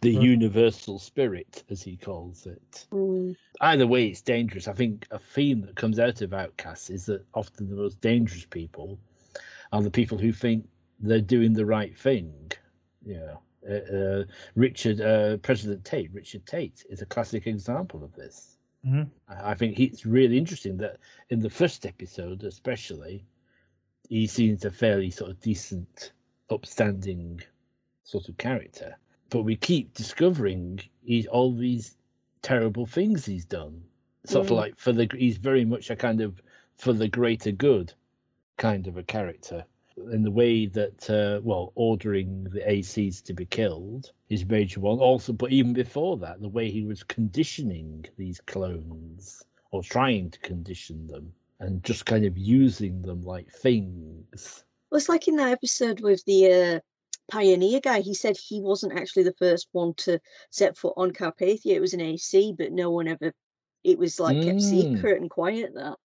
the universal spirit, as he calls it. Mm. Either way, it's dangerous. I think a theme that comes out of Outcasts is that often the most dangerous people are the people who think they're doing the right thing. You know, uh, uh, Richard, uh, President Tate, Richard Tate, is a classic example of this. Mhm. I I think it's really interesting that in the first episode, especially, he seems a fairly sort of decent, upstanding sort of character. But we keep discovering he's all these terrible things he's done. Sort of Mm. like for the he's very much a kind of for the greater good kind of a character. In the way that uh, well, ordering the ACs to be killed is major one. Also, but even before that, the way he was conditioning these clones or trying to condition them and just kind of using them like things. Well, it's like in that episode with the uh, pioneer guy. He said he wasn't actually the first one to set foot on Carpathia. It was an AC, but no one ever. It was like kept Mm. secret and quiet. That.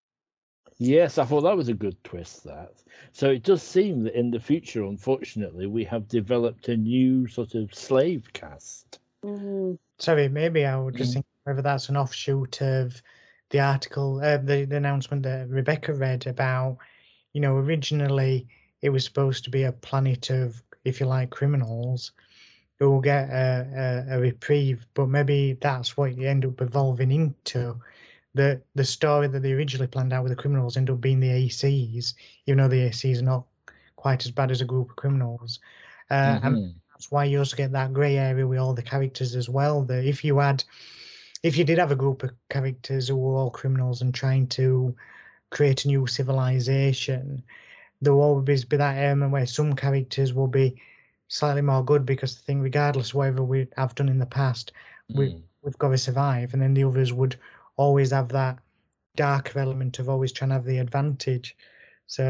Yes, I thought that was a good twist. That so it does seem that in the future, unfortunately, we have developed a new sort of slave caste. Mm. Sorry, maybe I would just Mm. think whether that's an offshoot of the article, uh, the, the announcement that Rebecca read about, you know, originally it was supposed to be a planet of, if you like, criminals who will get a, a, a reprieve, but maybe that's what you end up evolving into. The the story that they originally planned out with the criminals end up being the ACs, even though the ACs are not quite as bad as a group of criminals. Uh, and Mhm. that's why you also get that grey area with all the characters as well. That if you had, if you did have a group of characters who were all criminals and trying to create a new civilization, there will always be that element where some characters will be slightly more good because the thing, regardless of whatever we have done in the past, we Mm. we've got to survive, and then the others would always have that darker element of always trying to have the advantage. So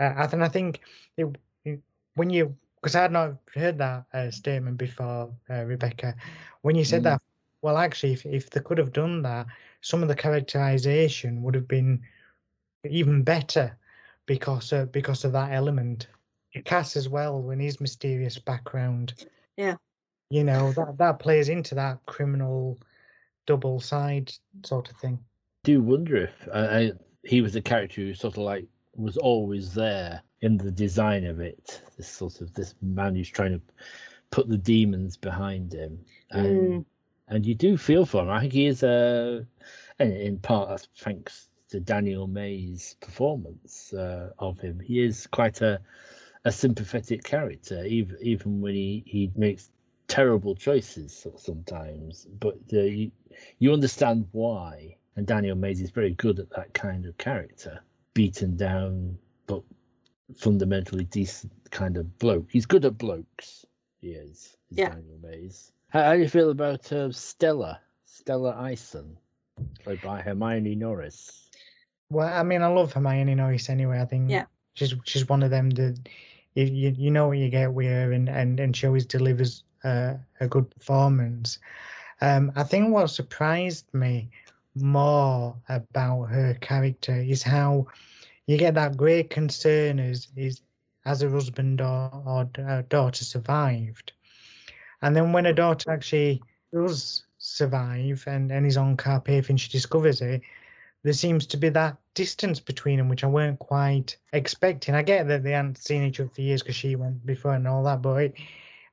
uh, I think I think it, it- when you because I had not heard that uh, statement before, uh, Rebecca. When you said Mm. that, well, actually, if if they could have done that, some of the characterization would have been even better because of, because of that element. Cass as well, when his mysterious background. Yeah. You know that that plays into that criminal double side sort of thing. I do wonder if I, I, he was a character who sort of like was always there in the design of it. This sort of this man who's trying to put the demons behind him, and and you do feel for him. I think he is a, and in part that's thanks to Daniel Mays' performance uh, of him. He is quite a a sympathetic character, even even when he he makes terrible choices sometimes, but uh, you you understand why. And Daniel Mays is very good at that kind of character, beaten down but fundamentally decent kind of bloke. He's good at blokes. He is. is Yeah. Daniel Mays. How, how do you feel about uh, Stella? Stella Isen, played by Hermione Norris. Well, I mean, I love Hermione Norris anyway. I think Yeah. she's she's one of them that you you, you know what you get with her, and and and she always delivers uh, a good performance. Um, I think what surprised me more about her character is how you get that great concern as is as her husband or, or uh, daughter survived, and then when her daughter actually does survive and, and is on Carpath and she discovers it, there seems to be that distance between them, which I weren't quite expecting. I get that they hadn't seen each other for years because she went before and all that, but it,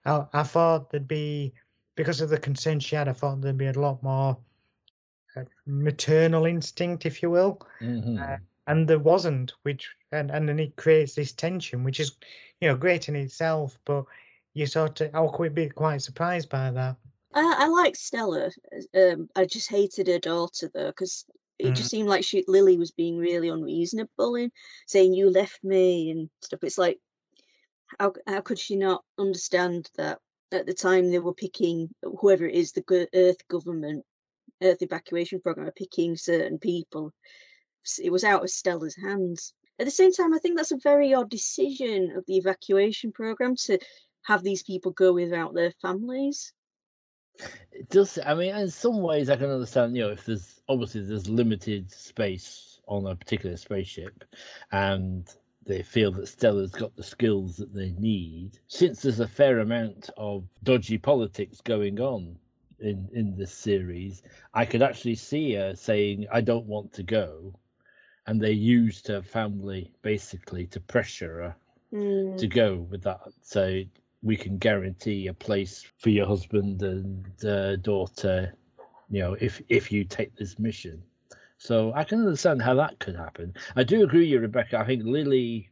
I, I thought there'd be because of the concern she had, I thought there'd be a lot more uh, maternal instinct, if you will, Mhm. and there wasn't. Which and and then it creates this tension, which is you know great in itself, but you sort of I would be quite surprised by that. I, I like Stella. Um, I just hated her daughter though, because it Mm. just seemed like she Lily was being really unreasonable in saying you left me and stuff. It's like how how could she not understand that at the time they were picking whoever it is the Earth government Earth evacuation program are picking certain people. It was out of Stella's hands. At the same time, I think that's a very odd decision of the evacuation program to have these people go without their families. It does. I mean, in some ways, I can understand. You know, if there's obviously there's limited space on a particular spaceship, and they feel that Stella's got the skills that they need. Since there's a fair amount of dodgy politics going on in in this series, I could actually see her saying, "I don't want to go," and they used her family basically to pressure her Mm. to go with that. So we can guarantee a place for your husband and uh, daughter, you know, if if you take this mission. So I can understand how that could happen. I do agree with you, Rebecca. I think Lily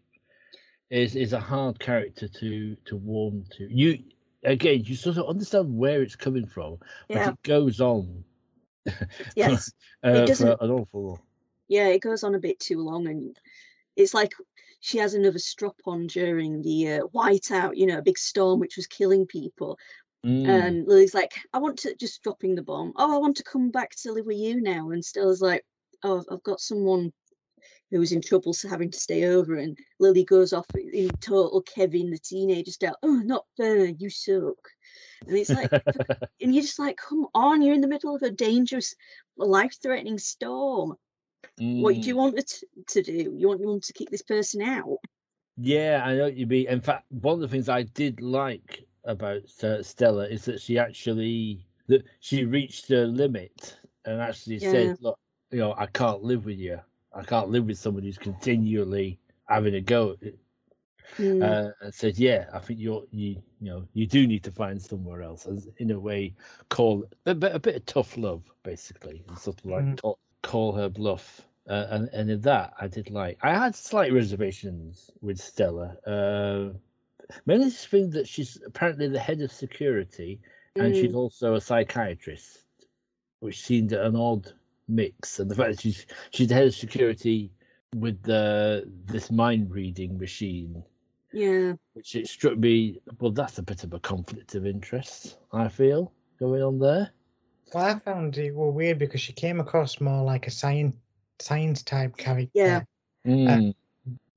is is a hard character to to warm to. You again, you sort of understand where it's coming from, but Yeah. it goes on (laughs) Yes. uh, for doesn't- an awful lot. Yeah, it goes on a bit too long, and it's like she has another strop on during the uh, whiteout, you know, a big storm which was killing people. Mm. And Lily's like, I want to just dropping the bomb. Oh, I want to come back to live with you now. And Stella's like, Oh, I've got someone who's in trouble, so having to stay over. And Lily goes off in total Kevin the teenager style. Oh, not fair, you suck. And it's like, (laughs) and you're just like, come on, you're in the middle of a dangerous, life-threatening storm. What do Mm. you want it to do? You want you want to kick this person out? Yeah, I know what you mean. In fact, one of the things I did like about uh, Stella is that she actually that she reached her limit and actually Yeah. said, "Look, you know, I can't live with you. I can't live with someone who's continually having a go." Mm, Uh, and said, "Yeah, I think you're you you know you do need to find somewhere else." And in a way, call a bit a bit of tough love, basically, and sort of like Mhm. call, call her bluff. Uh, and and in that, I did like. I had slight reservations with Stella. Uh, mainly this thing that she's apparently the head of security, and she's mm, also a psychiatrist, which seemed an odd mix. And the fact that she's she's the head of security with the this mind reading machine yeah. which it struck me well that's a bit of a conflict of interest i feel going on there Well, I found it were weird because she came across more like a science science type character. Yeah. Mm,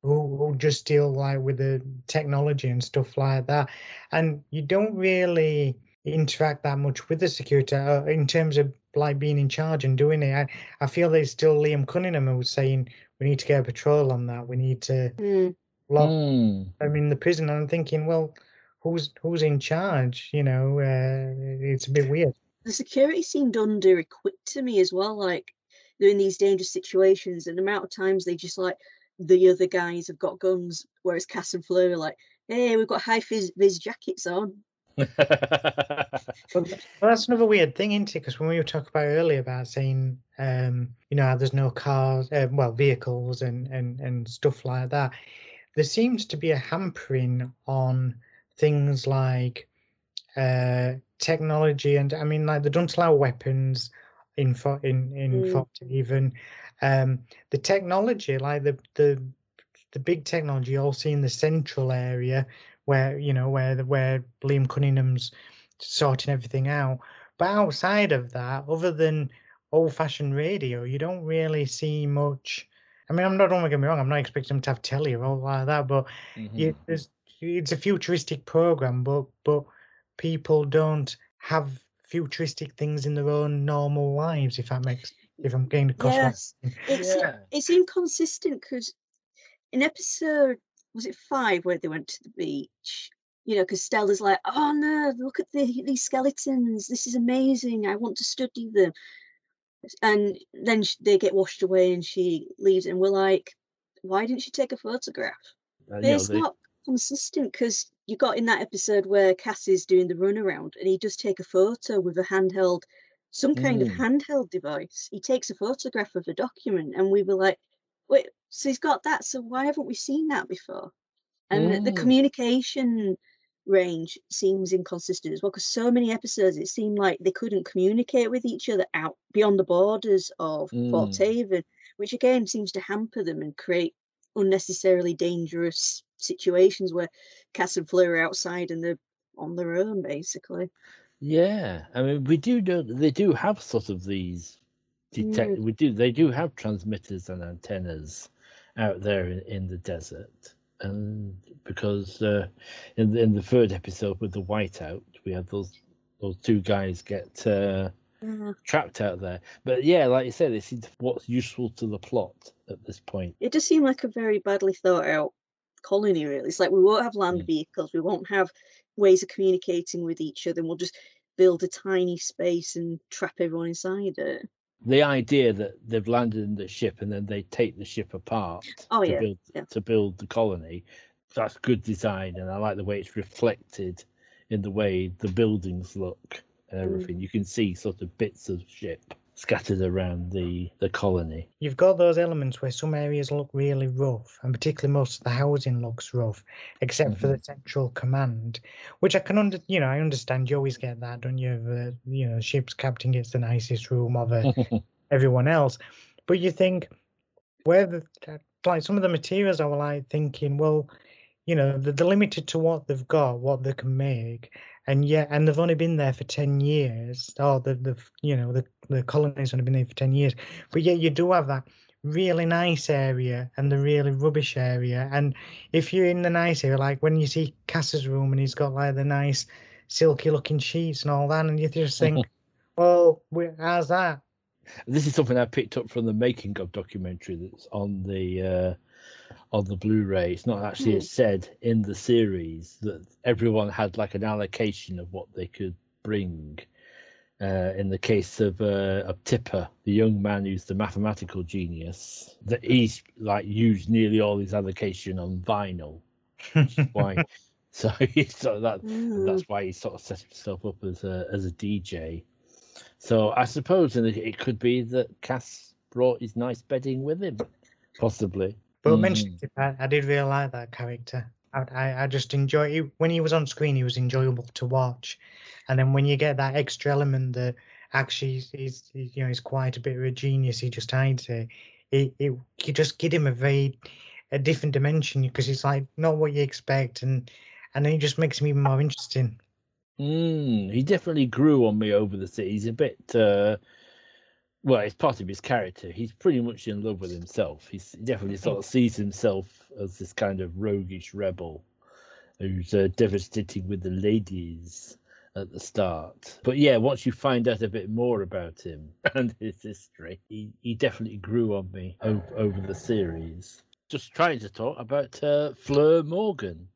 who, who just deal like with the technology and stuff like that and you don't really interact that much with the security uh, in terms of like being in charge and doing it I, I feel there's still liam cunningham who was saying we need to get a patrol on that we need to Mm, lock mm. them in the prison and i'm thinking well who's who's in charge you know uh, it's a bit weird The security seemed under equipped to me as well. Like they're in these dangerous situations, and the amount of times they just like the other guys have got guns, whereas Cass and Fleur are like, "Hey, we've got high vis, vis jackets on." Well, th- that's another weird thing, isn't it? Because when we were talking about earlier about saying, um, you know, there's no cars, uh, well, vehicles and and and stuff like that, there seems to be a hampering on things like uh, technology, and I mean, like they don't allow weapons in for in in Mm. Even um, the technology, like the the the big technology, all see in the central area where you know where the where Liam Cunningham's sorting everything out. But outside of that, other than old-fashioned radio, you don't really see much. I mean, I'm not don't get me wrong. I'm not expecting them to have telly or all like that, but you, Mhm. there's, it's a futuristic program, but but people don't have futuristic things in their own normal lives. If that makes if I'm getting across what I'm Yes, it's Yeah. it's inconsistent because in episode was it five where they went to the beach? You know, because Stella's like, "Oh no, look at the, these skeletons! This is amazing! I want to study them." And then they get washed away, and she leaves, and we're like, "Why didn't she take a photograph?" Uh, It's they- not consistent because you got in that episode where Cass is doing the runaround and he does take a photo with a handheld, some kind of Mm. handheld device. He takes a photograph of a document, and we were like, wait, so he's got that. So why haven't we seen that before? And the- the Mm. communication range seems inconsistent as well because so many episodes it seemed like they couldn't communicate with each other out beyond the borders of Fort Mm. Haven, which again seems to hamper them and create unnecessarily dangerous situations where Cass and Fleur are outside and they're on their own basically. Yeah, I mean, we do know they do have sort of these detect. Mm. We do. They do have transmitters and antennas out there in, in the desert, and because uh, in the, in the third episode with the whiteout, we have those those two guys get uh, Uh, trapped out there. But yeah, like you said, it's what's useful to the plot at this point. it does seem like a very badly thought out colony really. It's like we won't have land Mm. vehicles, we won't have ways of communicating with each other, and we'll just build a tiny space and trap everyone inside it. The idea that they've landed in the ship and then they take the ship apart Oh, to yeah, build yeah. to build the colony, that's good design, and I like the way it's reflected in the way the buildings look and Mm. everything. You can see sort of bits of ship scattered around the the colony. You've got those elements where some areas look really rough, and particularly most of the housing looks rough, except for the central command, which I can under, you know, I understand. You always get that, don't you? The you know, ship's captain gets the nicest room of uh, (laughs) everyone else, but you think where the like some of the materials I like thinking, well, you know, they're limited to what they've got, what they can make, and yet, and they've only been there for ten years. Or the the you know the the colony's only been there for ten years, but yet you do have that really nice area and the really rubbish area. And if you're in the nice area, like when you see Cass's room and he's got like the nice silky looking sheets and all that, and you just think, (laughs) well, how's that? this is something I picked up from the making of documentary that's on the uh, on the Blu-ray. It's not actually Hmm. said in the series that everyone had like an allocation of what they could bring. Uh, in the case of uh, of Tipper, the young man who's the mathematical genius, that he's like used nearly all his allocation on vinyl. Why? (laughs) so he's sort of that Mm. that's why he sort of set himself up as a as a DJ. So I suppose it could be that Cass brought his nice bedding with him, possibly. But Mhm. mentioning I, did really like that character. I, I, I just enjoy it. When he was on screen, he was enjoyable to watch. And then when you get that extra element that actually he's, he's you know he's quite a bit of a genius, he just hides it. It, it you just give him a very a different dimension because it's like not what you expect, and and then it just makes him even more interesting. Mm, he definitely grew on me over the. He's a bit, uh, well, it's part of his character. He's pretty much in love with himself. He's, he definitely sort of sees himself as this kind of roguish rebel who's uh, devastating with the ladies at the start. But yeah, once you find out a bit more about him (laughs) and his history, he, he definitely grew on me over, over the series. Just trying to talk about uh, Fleur Morgan.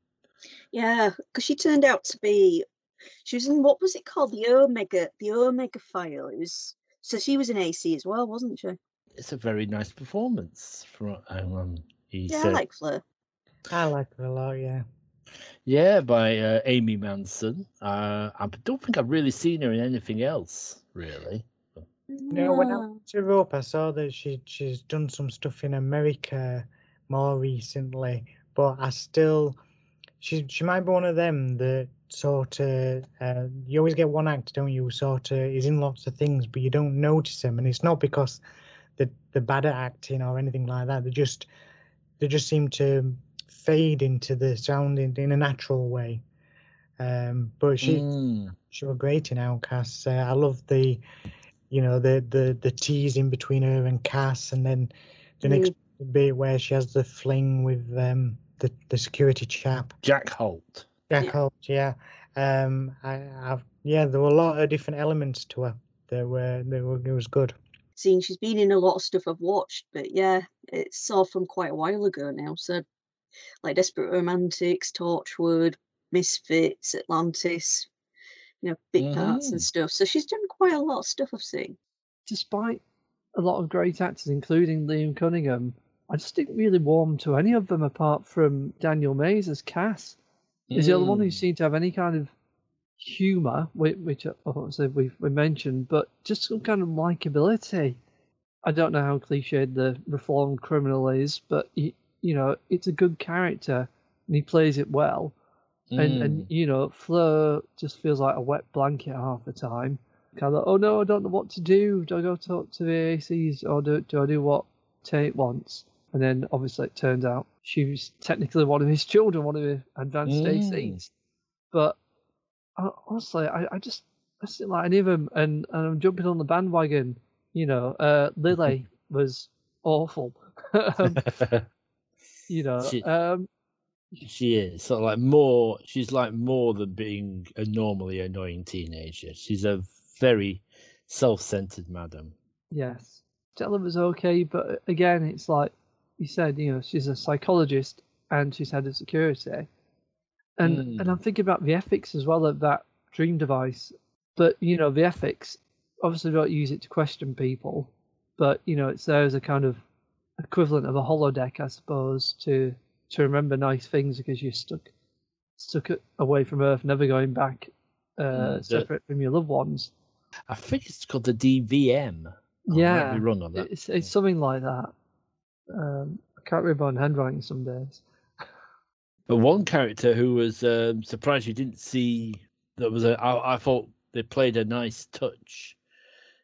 Yeah, because she turned out to be, she was in what was it called? The Omega, the Omega file. It was so she was in AC as well, wasn't she? It's a very nice performance from um, he Yeah, I like Fleur. I like it a lot. Yeah. Yeah, by uh, Amy Manson. Uh, I don't think I've really seen her in anything else, really. No, when I No. went to Europe, I saw that she she's done some stuff in America more recently, but I still she she might be one of them that sort of uh, you always get one actor, don't you? Sort of is in lots of things, but you don't notice them, and it's not because the they're bad at acting or anything like that. They just they just seem to fade into the sound in, in a natural way. Um, but she Mm. she was great in Outcasts. Uh, I love the, you know, the the the tease in between her and Cass, and then the next bit where she has the fling with um the the security chap, Jack Holt. Yeah. Yeah, um, I, I've yeah, there were a lot of different elements to her. That were they were it was good. Seeing she's been in a lot of stuff I've watched, but yeah, it's all from quite a while ago now. So, like Desperate Romantics, Torchwood, Misfits, Atlantis, you know, big parts Mhm. and stuff. So she's done quite a lot of stuff I've seen. Despite a lot of great actors, including Liam Cunningham, I just didn't really warm to any of them apart from Daniel Mays as Cass. Is the only one who Mm. seemed to have any kind of humor, which, which obviously we we mentioned, but just some kind of likability. I don't know how cliched the reformed criminal is, but he, you know, it's a good character and he plays it well. And and Mm. you know, Fleur just feels like a wet blanket half the time. Kind of, like, oh no, I don't know what to do. Do I go talk to the ACs or do do I do what Tate wants? And then obviously it turned out she was technically one of his children, one of the advanced Mm. ACs. But uh, honestly, I, I just I didn't like any of them, and, and I'm jumping on the bandwagon. You know, uh, Lily (laughs) was awful. (laughs) um, you know, She- um, She is sort of like more. She's like more than being a normally annoying teenager. She's a very self-centered madam. Yes. Stella was okay, but uh, again, it's like you said, you know, she's a psychologist and she's head of security. And and I'm thinking about the ethics as well of that dream device. But, you know, the ethics, obviously don't use it to question people, but you know, it's there as a kind of equivalent of a holodeck, I suppose, to to remember nice things because you're stuck stuck away from Earth, never going back uh, Mm, the- separate from your loved ones. I think it's called the DVM. I might yeah. be wrong on that. It's it's something like that. Um, I can't read my own handwriting some days. But one character who was um, surprised you didn't see that was a I, I thought they played a nice touch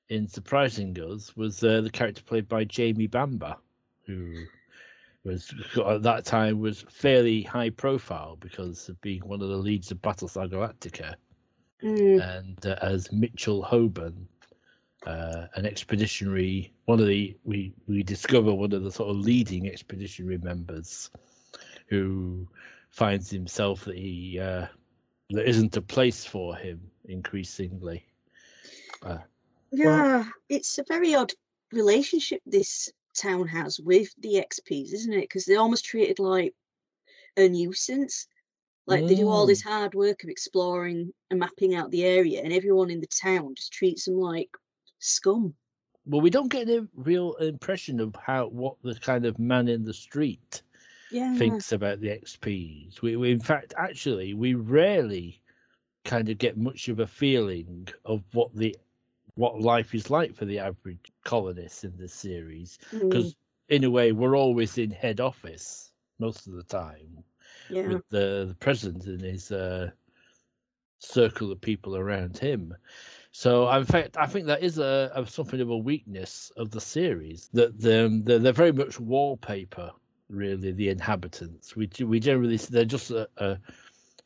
in surprising us was uh, the character played by Jamie Bamber, who was at that time was fairly high profile because of being one of the leads of Battlestar Galactica, Mm, and uh, as Mitchell Hoban, uh, an expeditionary one of the we we discover one of the sort of leading expeditionary members who finds himself that he uh, there isn't a place for him increasingly. yeah, it's a very odd relationship this town has with the XPs, isn't it? Because they're almost treated like a nuisance. Like they do all this hard work of exploring and mapping out the area, and everyone in the town just treats them like scum. Well, we don't get a real impression of how what the kind of man in the street Yeah. thinks about the XPs. We, we in fact actually we rarely kind of get much of a feeling of what the what life is like for the average colonist in this series Mm, because in a way we're always in head office most of the time yeah. with the, the president and his uh, circle of people around him. So, in fact, I think that is a, a something of a weakness of the series that they're, they're very much wallpaper. Really, the inhabitants. We we generally they're just uh, uh,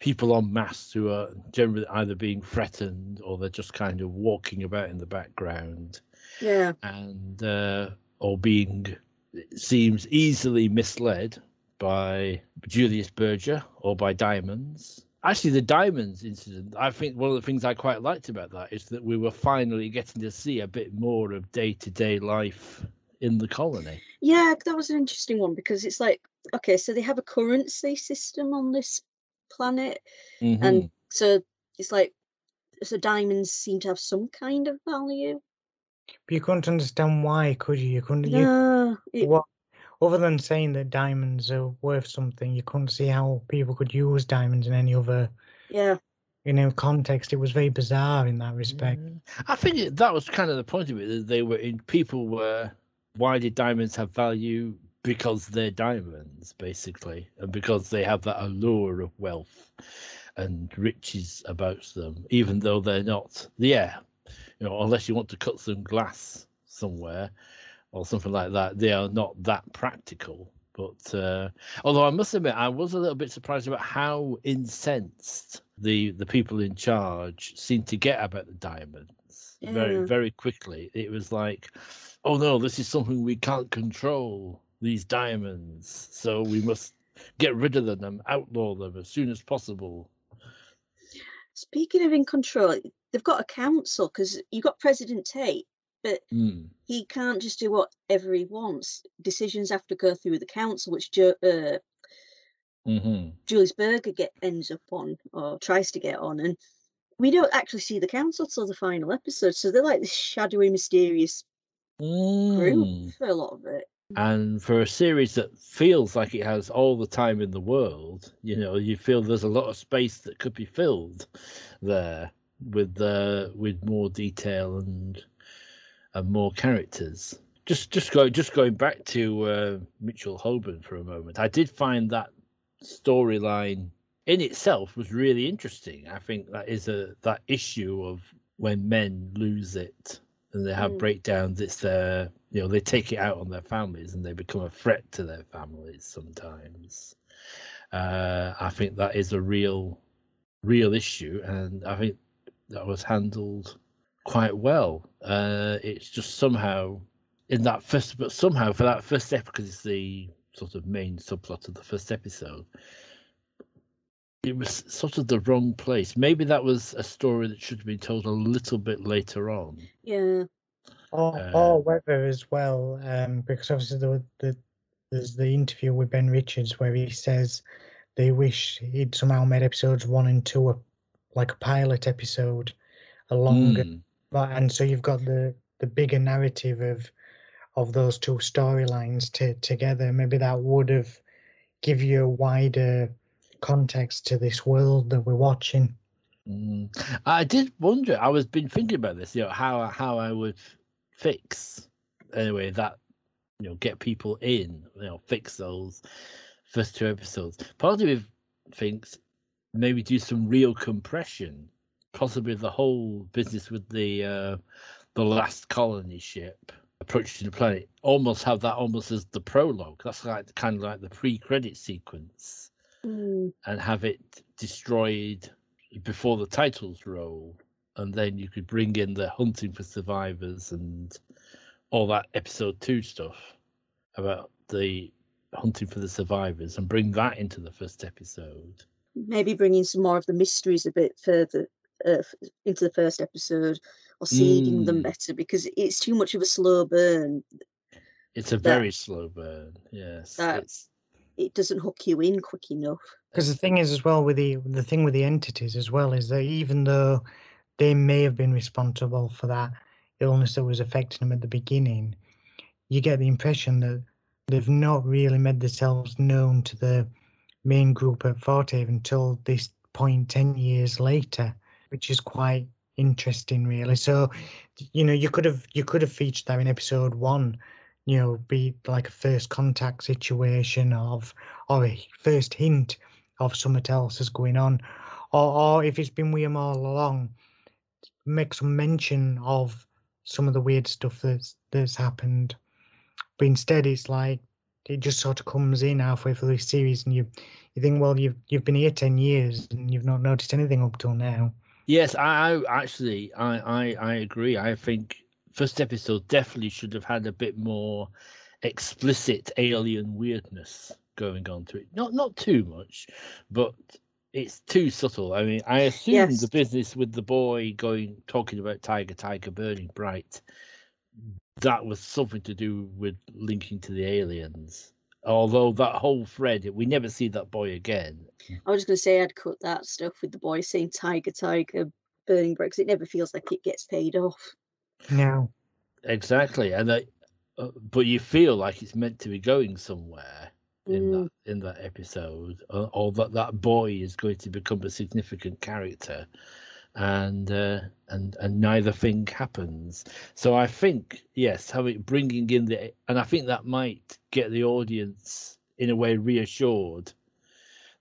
people en masse who are generally either being threatened or they're just kind of walking about in the background Yeah. and uh, or being it seems easily misled by Julius Berger or by Diamonds. Actually, the Diamonds incident, I think one of the things I quite liked about that is that we were finally getting to see a bit more of day to day life in the colony. Yeah, that was an interesting one because it's like, okay, so they have a currency system on this planet, Mhm. and so it's like, so diamonds seem to have some kind of value. But you couldn't understand why, could you? You couldn't. You, No, it, what? Other than saying that diamonds are worth something, you couldn't see how people could use diamonds in any other, yeah, you know, context. It was very bizarre in that respect. Mm. I think that was kind of the point of it. That they were in people were why did diamonds have value? Because they're diamonds, basically, and because they have that allure of wealth and riches about them, even though they're not. Yeah, you know, unless you want to cut some glass somewhere or something like that, they are not that practical. But uh, although I must admit, I was a little bit surprised about how incensed the the people in charge seemed to get about the diamonds very very quickly. It was like, oh no, this is something we can't control. These diamonds, so we must get rid of them, outlaw them as soon as possible. Speaking of in control, they've got a council because you've got President Tate, but Mm. he can't just do whatever he wants. Decisions have to go through the council, which jo- uh, hmm Julius Berger get ends up on or tries to get on, and we don't actually see the council till the final episode. So they're like this shadowy, mysterious group Mm. for a lot of it. And for a series that feels like it has all the time in the world, you know, you feel there's a lot of space that could be filled there with uh, with more detail and and more characters. Just just go just going back to uh, Mitchell Hoban for a moment. I did find that storyline in itself was really interesting. I think that is a that issue of when men lose it and they have Mm. breakdowns. It's their you know they take it out on their families and they become a threat to their families sometimes. Uh, I think that is a real real issue, and I think that was handled quite well. Uh, it's just somehow in that first, but somehow for that first episode, because it's the sort of main subplot of the first episode, it was sort of the wrong place. Maybe that was a story that should have been told a little bit later on. Yeah. Or, Uh, or whether as well, um, because obviously the, the there's the interview with Ben Richards where he says they wish he'd somehow made episodes one and two a, like a pilot episode, a longer, Mm, but and so you've got the the bigger narrative of of those two storylines to, together. Maybe that would have give you a wider context to this world that we're watching. mm. I did wonder. I was been thinking about this. You know how how I would fix anyway that you know get people in. You know fix those first two episodes. Part of me thinks maybe do some real compression, possibly the whole business with the uh, the last colony ship approaching the planet. Almost have that almost as the prologue. That's like kind of like the pre-credit sequence, Mm. and have it destroyed before the titles roll, and then you could bring in the hunting for survivors and all that episode two stuff about the hunting for the survivors and bring that into the first episode. Maybe bringing some more of the mysteries a bit further uh, into the first episode or seeding them Mm. better because it's too much of a slow burn. It's a very slow burn. Yes, that- it's It doesn't hook you in quick enough. Because the thing is, as well, with the the thing with the entities as well is that even though they may have been responsible for that illness that was affecting them at the beginning, you get the impression that they've not really made themselves known to the main group at Forte until this point ten years later, which is quite interesting, really. So, you know, you could have you could have featured that in episode one. You know, be like a first contact situation of or a first hint of something else is going on, or, or if it's been with him all along, make some mention of some of the weird stuff that's that's happened. But instead, it's like it just sort of comes in halfway through the series, and you you think, well, you've you've been here ten years and you've not noticed anything up till now. Yes. I, I actually I, I I agree. I think first episode definitely should have had a bit more explicit alien weirdness going on to it. Not not too much, but it's too subtle. I mean, I assume Yes. the business with the boy going talking about Tiger Tiger burning bright that was something to do with linking to the aliens. Although that whole thread, we never see that boy again. I was just going to say I'd cut that stuff with the boy saying "Tiger, Tiger, burning bricks." It never feels like it gets paid off. Now, Exactly, and that, uh, but you feel like it's meant to be going somewhere in Mm. that in that episode, or, or that that boy is going to become a significant character, and uh, and and neither thing happens. So I think yes, having bringing in the, and I think that might get the audience in a way reassured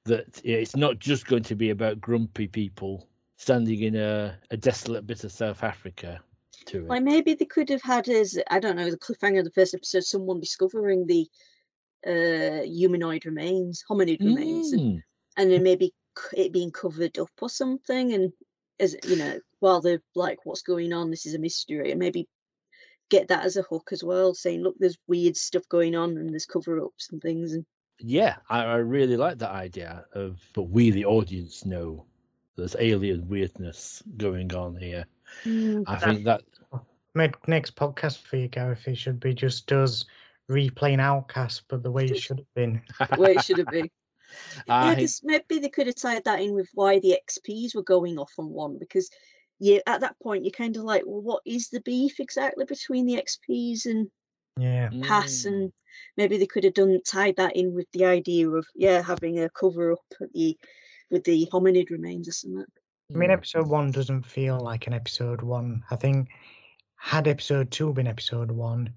that it's not just going to be about grumpy people standing in a, a desolate bit of South Africa. To it. Like maybe they could have had as I don't know the cliffhanger of the first episode, someone discovering the uh humanoid remains, hominid remains, and, Mm. and then maybe it being covered up or something, and as you know, while they're like, "What's going on? This is a mystery," and maybe get that as a hook as well, saying, "Look, there's weird stuff going on, and there's cover-ups and things." And Yeah, I, I really like that idea of, but we, the audience, know there's alien weirdness going on here. Mm. I think that next podcast for you, Gareth, it should be just us replaying Outcast, but the way it (laughs) should have been. the way it should have been. Yeah, I, 'cause maybe they could have tied that in with why the XPs were going off on one because yeah, at that point you're kind of like, well, what is the beef exactly between the XPs and Yeah. pass Mm. and maybe they could have done tied that in with the idea of yeah having a cover up at the with the hominid remains or something I mean, episode one doesn't feel like an episode one. I think had episode two been episode one,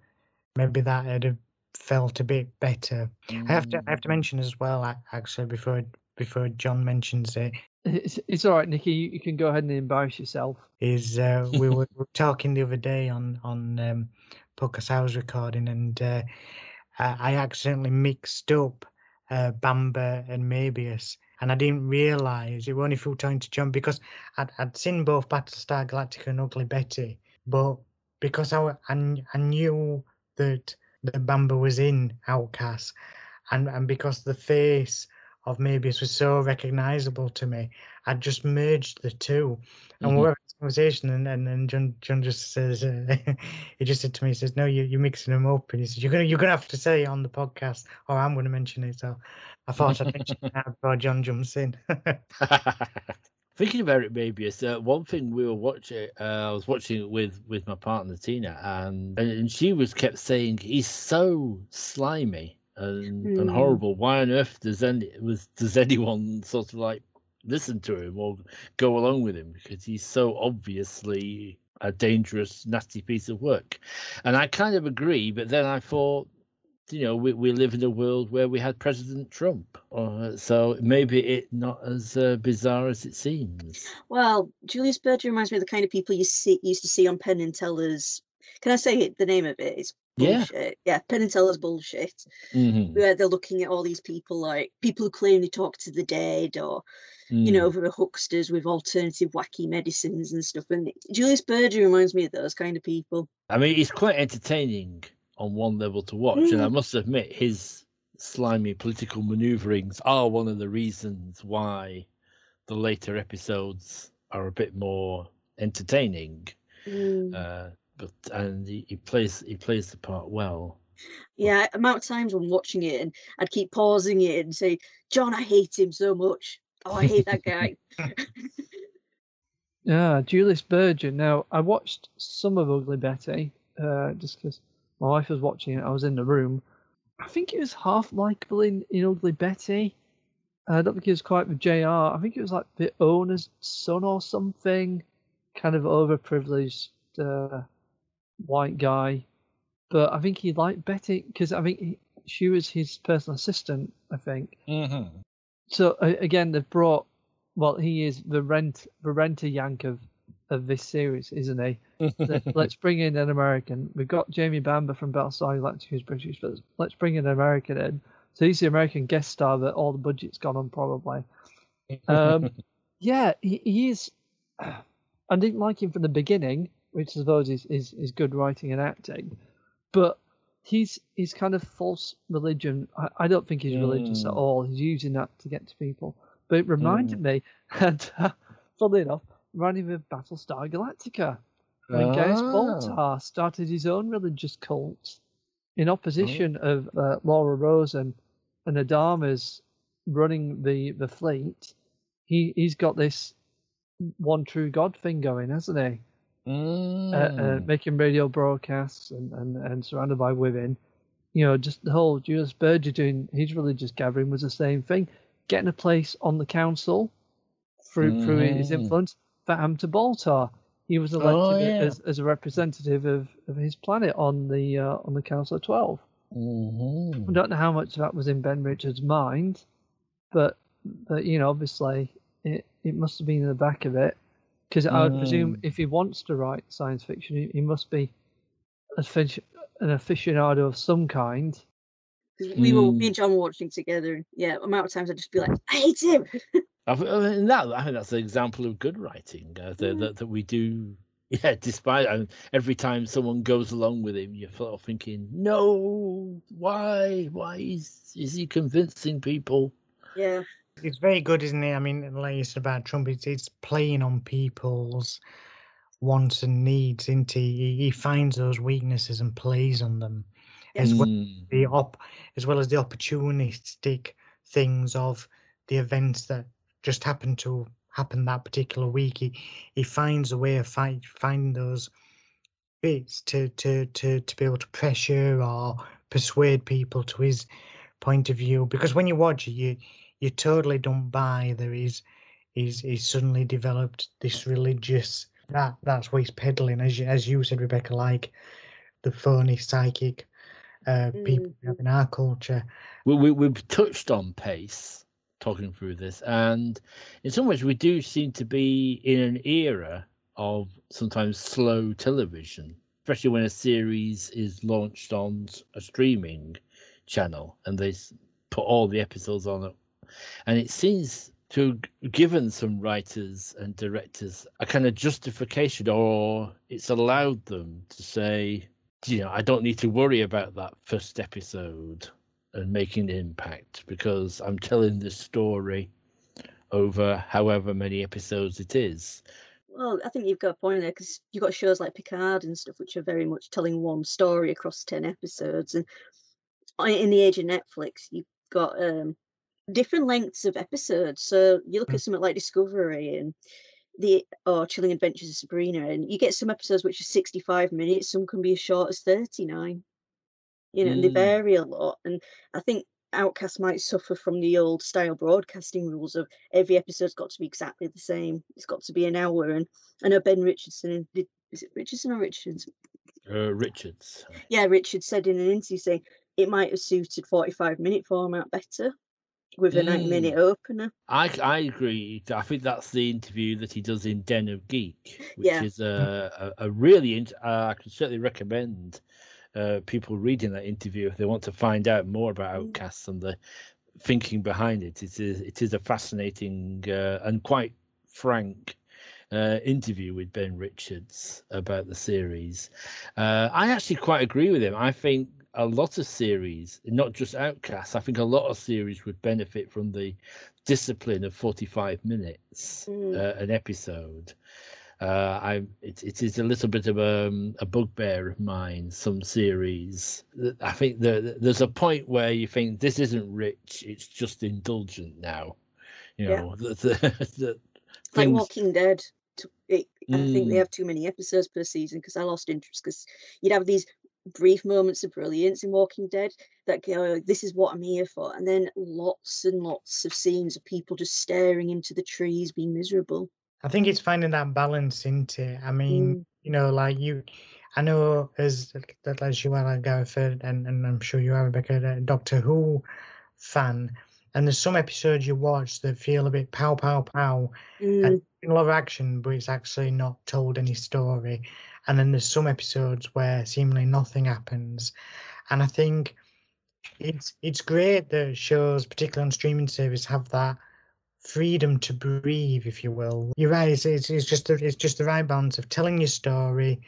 maybe that would have felt a bit better. I have to I have to Mm. mention as well, actually, before before John mentions it, It's, it's all right, Nikki. You, you can go ahead and embarrass yourself. is uh, we were, (laughs) talking the other day on on um, podcast I was recording, and uh, I, accidentally mixed up uh, Bamber and Mabius, and I didn't realise it was only through time to jump because I'd, I'd seen both Battlestar Galactica and Ugly Betty, but because I, I, I knew that that Bamber was in Outcast, and and because the face of Mabius was so recognisable to me, I just merged the two. And Mhm. we're having this conversation, and, and, and John John just says, uh, (laughs) he just said to me, he says, "No, you you're mixing them up," and he says, "You're gonna you're gonna have to say it on the podcast, or I'm gonna mention it." So I thought I'd mention it now before John jumps in. (laughs) (laughs) Thinking about it, maybe it's uh, one thing we were watching. Uh, I was watching it with with my partner Tina, and and she was kept saying he's so slimy and, and Hmm. horrible. Why on earth does any was does anyone sort of like listen to him or go along with him because he's so obviously a dangerous, nasty piece of work. And I kind of agree, but then I thought you know, we, we live in a world where we had President Trump. Uh, so maybe it not as uh, bizarre as it seems. well julius berger reminds me of the kind of people you see used to see on penn and teller's can i say it, the name of it it's Yeah. bullshit yeah penn and teller's bullshit Mhm, where they're looking at all these people like people who claim they talk to the dead or you know mm. who are hucksters with alternative wacky medicines and stuff and julius berger reminds me of those kind of people I mean, it's quite entertaining on one level to watch, and I Mm. must admit, his slimy political maneuverings are one of the reasons why the later episodes are a bit more entertaining. Mm. Uh, but and he, he plays he plays the part well. Yeah, amount of times when watching it and I'd keep pausing it and say, John, I hate him so much. Oh, I hate that guy. Yeah, (laughs) Julius Berger. Now, I watched some of Ugly Betty uh, just because my wife was watching it. I was in the room. I think it was half likable in, in Ugly Betty. I don't think it was quite with JR. I think it was like the owner's son or something, kind of overprivileged uh, white guy. But I think he liked Betty because I think he, she was his personal assistant, I think Mm-hmm. so uh, again they've brought well he is the rent the renter yank of of this series isn't he? Let- (laughs) let's bring in an american. We've got jamie bamber from battlestar galactica who's british but let's bring an american in. So he's the american guest star that all the budget's gone on probably. Um (laughs) yeah he, he is (sighs) i didn't like him from the beginning which i suppose is, is, is good writing and acting but he's he's kind of false religion. I, I don't think he's religious at Mm. all. He's using that to get to people. But it reminded me (laughs) and uh, funnily enough reminded with battlestar galactica when Gaius. Baltar started his own religious cult in opposition of uh, Laura Rose and, and Adama's running the, the fleet, he, he's got this one true God thing going, hasn't he? Uh, uh, Mm. making radio broadcasts and, and, and surrounded by women. You know, just the whole Julius Berger doing his religious gathering was the same thing. Getting a place on the council through through his Mhm. influence for to Baltar. He was elected Oh, yeah. as, as a representative of, of his planet on the uh, on the Council of Twelve. I Mhm. don't know how much of that was in Ben Richards' mind, but but you know, obviously it, it must have been in the back of it. Because I would presume Mm. if he wants to write science fiction, he, he must be a fish, an aficionado of some kind. 'Cause we were, Mm. me and John were watching together. And yeah, amount of times I'd just be like, I hate him. (laughs) I th- I mean, that I think that's an example of good writing uh, that, Yeah. that that we do. (laughs) Yeah, despite and every time someone goes along with him, you're sort of thinking, "No, why? Why is is he convincing people?" Yeah. It's very good, isn't it? I mean, like you said about Trump, it's, it's playing on people's wants and needs, isn't he? He, he finds those weaknesses and plays on them, as well Mm, the op, as well as the opportunistic things of the events that just happen to happen that particular week. He he finds a way of find, finding those bits to to to to be able to pressure or persuade people to his point of view. Because when you watch it, you you totally don't buy there is he's he's suddenly developed this religious that that's what he's peddling as you, as you said rebecca like the phony psychic uh people Mm. we have in our culture we, we, we've touched on pace talking through this and in some ways we do seem to be in an era of sometimes slow television especially when a series is launched on a streaming channel and they put all the episodes on it. And it seems to have given some writers and directors a kind of justification or it's allowed them to say you know i don't need to worry about that first episode and making an impact because I'm telling this story over however many episodes it is. Well, I think you've got a point there because you've got shows like Picard and stuff, which are very much telling one story across 10 episodes. And in the age of Netflix, you've got um, different lengths of episodes. So you look Mm. at something like Discovery and the or Chilling Adventures of Sabrina, and you get some episodes which are 65 minutes, some can be as short as 39. You know, and they Mm. vary a lot. And I think Outcast might suffer from the old style broadcasting rules of every episode's got to be exactly the same. It's got to be an hour. And I know Ben Richardson did is it Richardson or Richards? Uh, Richards. (laughs) Yeah, Richard said in an interview saying it might have suited 45 minute format better with a 90 minute opener. I, I agree. I think that's the interview that he does in Den of Geek, which Yeah. is a, a, a really, int- uh, I can certainly recommend uh, people reading that interview if they want to find out more about Mm. Outcasts and the thinking behind it. It is, it is a fascinating uh, and quite frank uh, interview with Ben Richards about the series. Uh, I actually quite agree with him. I think a lot of series, not just Outcasts, I think a lot of series would benefit from the discipline of 45 minutes Mm. uh, an episode. Uh, I it, it is a little bit of a, a bugbear of mine. Some series, I think the, there's a point where you think this isn't rich; it's just indulgent now. You Yeah. know, (laughs) the, the, the Like Walking Dead. It, I think they Mm. have too many episodes per season because I lost interest because you'd have these brief moments of brilliance in Walking Dead that go, this is what I'm here for. And then lots and lots of scenes of people just staring into the trees, being miserable. I think it's finding that balance into it i mean Mm, you know like you i know as that as you are Gareth and, and i'm sure you are rebecca a doctor who fan and there's some episodes you watch that feel a bit pow pow pow mm, a lot of action, but it's actually not told any story. And then there's some episodes where seemingly nothing happens. And I think it's it's great that shows, particularly on streaming service, have that freedom to breathe, if you will. You're right. It's it's, it's just the, it's just the right balance of telling your story,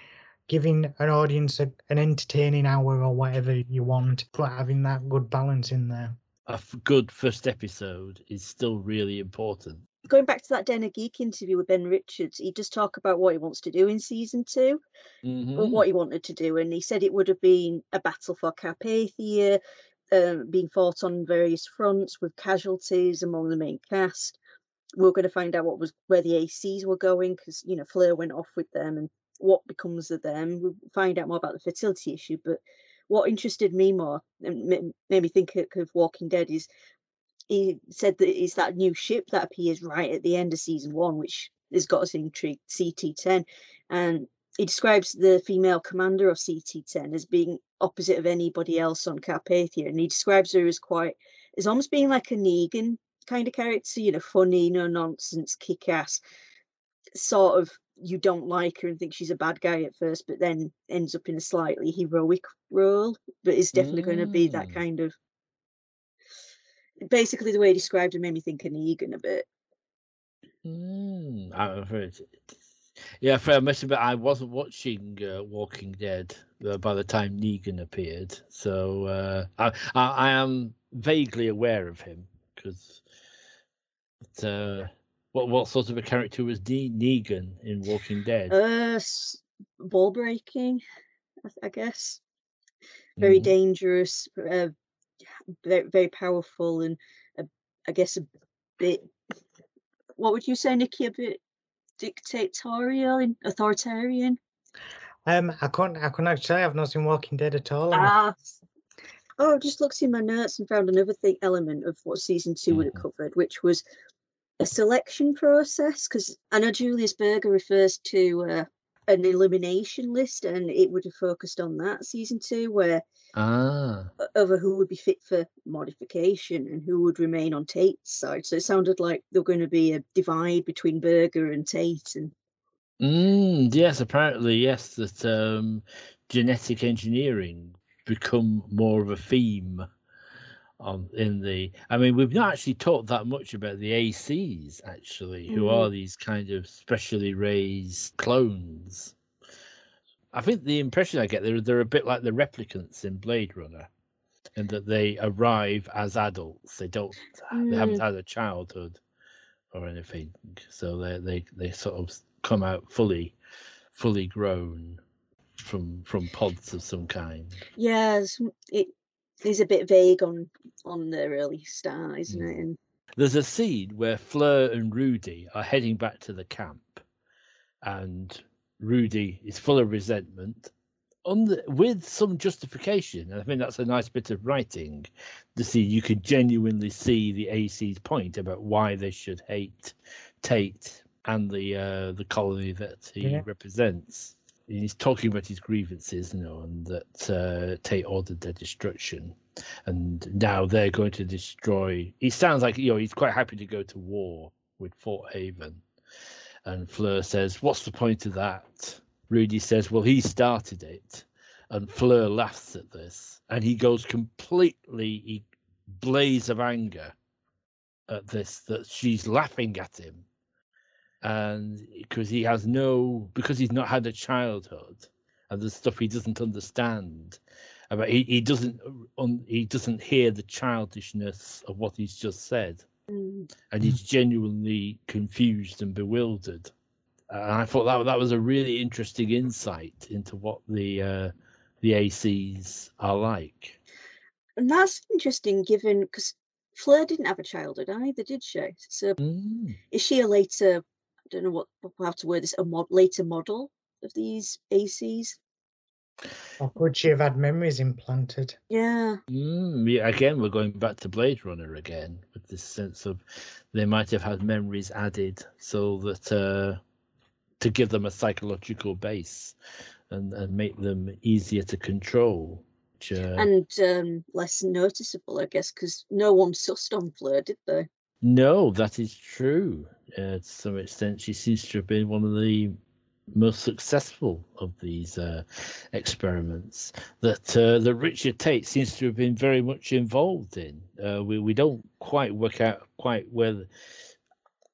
giving an audience a, an entertaining hour or whatever you want, but having that good balance in there. a f- good first episode is still really important. going back to that Den of Geek interview with Ben Richards, he does talk about what he wants to do in season two. or Mhm. what he wanted to do, and he said it would have been a battle for Carpathia, um, being fought on various fronts with casualties among the main cast. We are going to find out what was where the ACs were going because you know Fleur went off with them, and what becomes of them. We'll find out more about the fertility issue. But what interested me more and made me think of Walking Dead is he said that it's that new ship that appears right at the end of season one, which has got us intrigued, CT10. And he describes the female commander of CT10 as being opposite of anybody else on Carpathia. And he describes her as quite, as almost being like a Negan kind of character, you know, funny, no nonsense, kick ass. Sort of, you don't like her and think she's a bad guy at first, but then ends up in a slightly heroic role. But is definitely going to be that Mm. kind of basically the way he described it made me think of Negan a bit. Mm, I've heard. Yeah, fair. I must admit, I wasn't watching uh, Walking Dead uh, by the time Negan appeared, so uh, I, I I am vaguely aware of him because. Uh, what what sort of a character was Ne- Negan in Walking Dead? Uh, ball breaking, I, I guess. Very Mhm. dangerous, uh, very very powerful, and uh, I guess a bit. What would you say, Nikki? A bit dictatorial and authoritarian. Um, I couldn't. I couldn't actually. I've not seen Walking Dead at all. Ah. Oh, I just looked in my notes and found another thing element of what season 2 would have covered, which was a selection process. Because I know Julius Berger refers to uh, an elimination list, and it would have focused on that season two, where Ah, over who would be fit for modification and who would remain on Tate's side. So it sounded like there were going to be a divide between Berger and Tate, and mm, yes. Apparently, yes. That um, genetic engineering become more of a theme on in the. I mean, we've not actually talked that much about the ACs, actually, who Mm. are these kind of specially raised clones. I think the impression I get they're they're a bit like the replicants in Blade Runner, in that they arrive as adults. They don't. They haven't had a childhood or anything, so they they they sort of come out fully, fully grown from from pods of some kind. yes it is a bit vague on on the early start, isn't it? Mm. And There's a scene where Fleur and Rudy are heading back to the camp, and Rudy is full of resentment, on the, with some justification. And I think that's a nice bit of writing to see you can genuinely see the AC's point about why they should hate Tate and the uh, the colony that he Yeah. represents. He's talking about his grievances, you know, and that uh, Tate ordered their destruction and now they're going to destroy. He sounds like you know he's quite happy to go to war with Fort Haven, and Fleur says, "What's the point of that?" Rudy says, "Well, he started it," and Fleur laughs at this, and he goes completely he blaze of anger at this that she's laughing at him, and because he has no because he's not had a childhood and the stuff he doesn't understand about he, he doesn't un, he doesn't hear the childishness of what he's just said mm, and he's genuinely confused and bewildered and i thought that that was a really interesting insight into what the uh the acs are like and that's interesting, given because Fleur didn't have a childhood either, did she? So Mm. is she a later? I don't know what how to word this. A mod, later model of these ACs? Or could she have had memories implanted? Yeah. Mm, yeah, again, we're going back to Blade Runner again with this sense of they might have had memories added so that uh, to give them a psychological base and, and make them easier to control. Which, uh, and um, less noticeable, I guess, because no one (laughs) sussed on Fleur, did they? No, that is true. Uh, to some extent, she seems to have been one of the most successful of these uh, experiments that uh, that Richard Tate seems to have been very much involved in. Uh, we we don't quite work out quite whether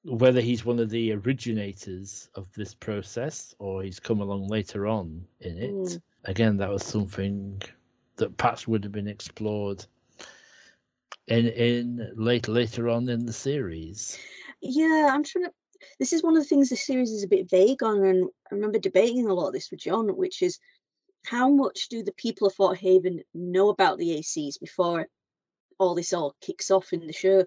whether he's one of the originators of this process or he's come along later on in it. Mm. Again, that was something that perhaps would have been explored in in later later on in the series. Yeah, I'm trying to. This is one of the things the series is a bit vague on, and I remember debating a lot of this with John, which is how much do the people of Fort Haven know about the ACs before all this all kicks off in the show?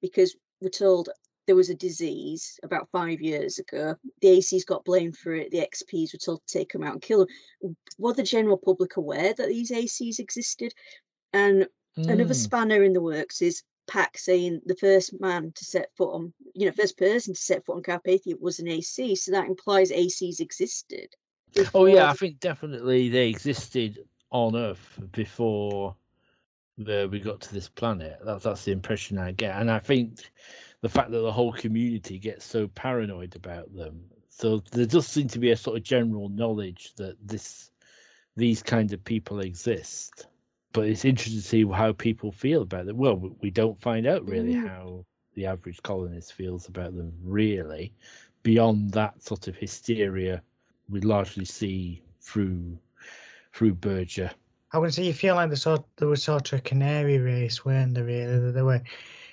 Because we're told there was a disease about five years ago. The ACs got blamed for it. The XPs were told to take them out and kill them. Were the general public aware that these ACs existed? And Another Mm. spanner in the works is Pack saying the first man to set foot on, you know, first person to set foot on Carpathia was an AC. So that implies ACs existed. Oh yeah, I think definitely they existed on Earth before the, we got to this planet. That's that's the impression I get, and I think the fact that the whole community gets so paranoid about them. So there does seem to be a sort of general knowledge that this these kind of people exist. But it's interesting to see how people feel about it. Well, we- don't find out really Mm. how the average colonist feels about them, really, beyond that sort of hysteria we largely see through through Berger. I would say you feel like the sort there was sort of a canary race, weren't there? Really, that they were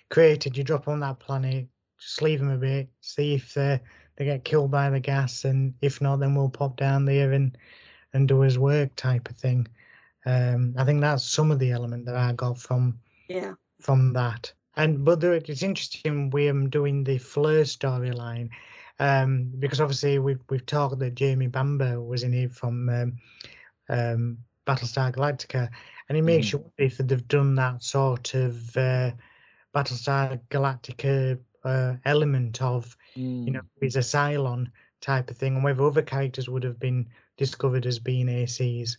created. You drop on that planet, just leave them a bit, see if they they get killed by the gas, and if not, then we'll pop down there and and do his work type of thing. Um, I think that's some of the element that I got from yeah. from that. And but there, it's interesting we am doing the Fleur storyline. um, because obviously we've we've talked that Jamie Bamber was in it from um, um, Battlestar Galactica, and it makes Mhm. you wonder if they've done that sort of uh, Battlestar Galactica uh, element of you know he's a Cylon type of thing, and whether other characters would have been discovered as being ACs.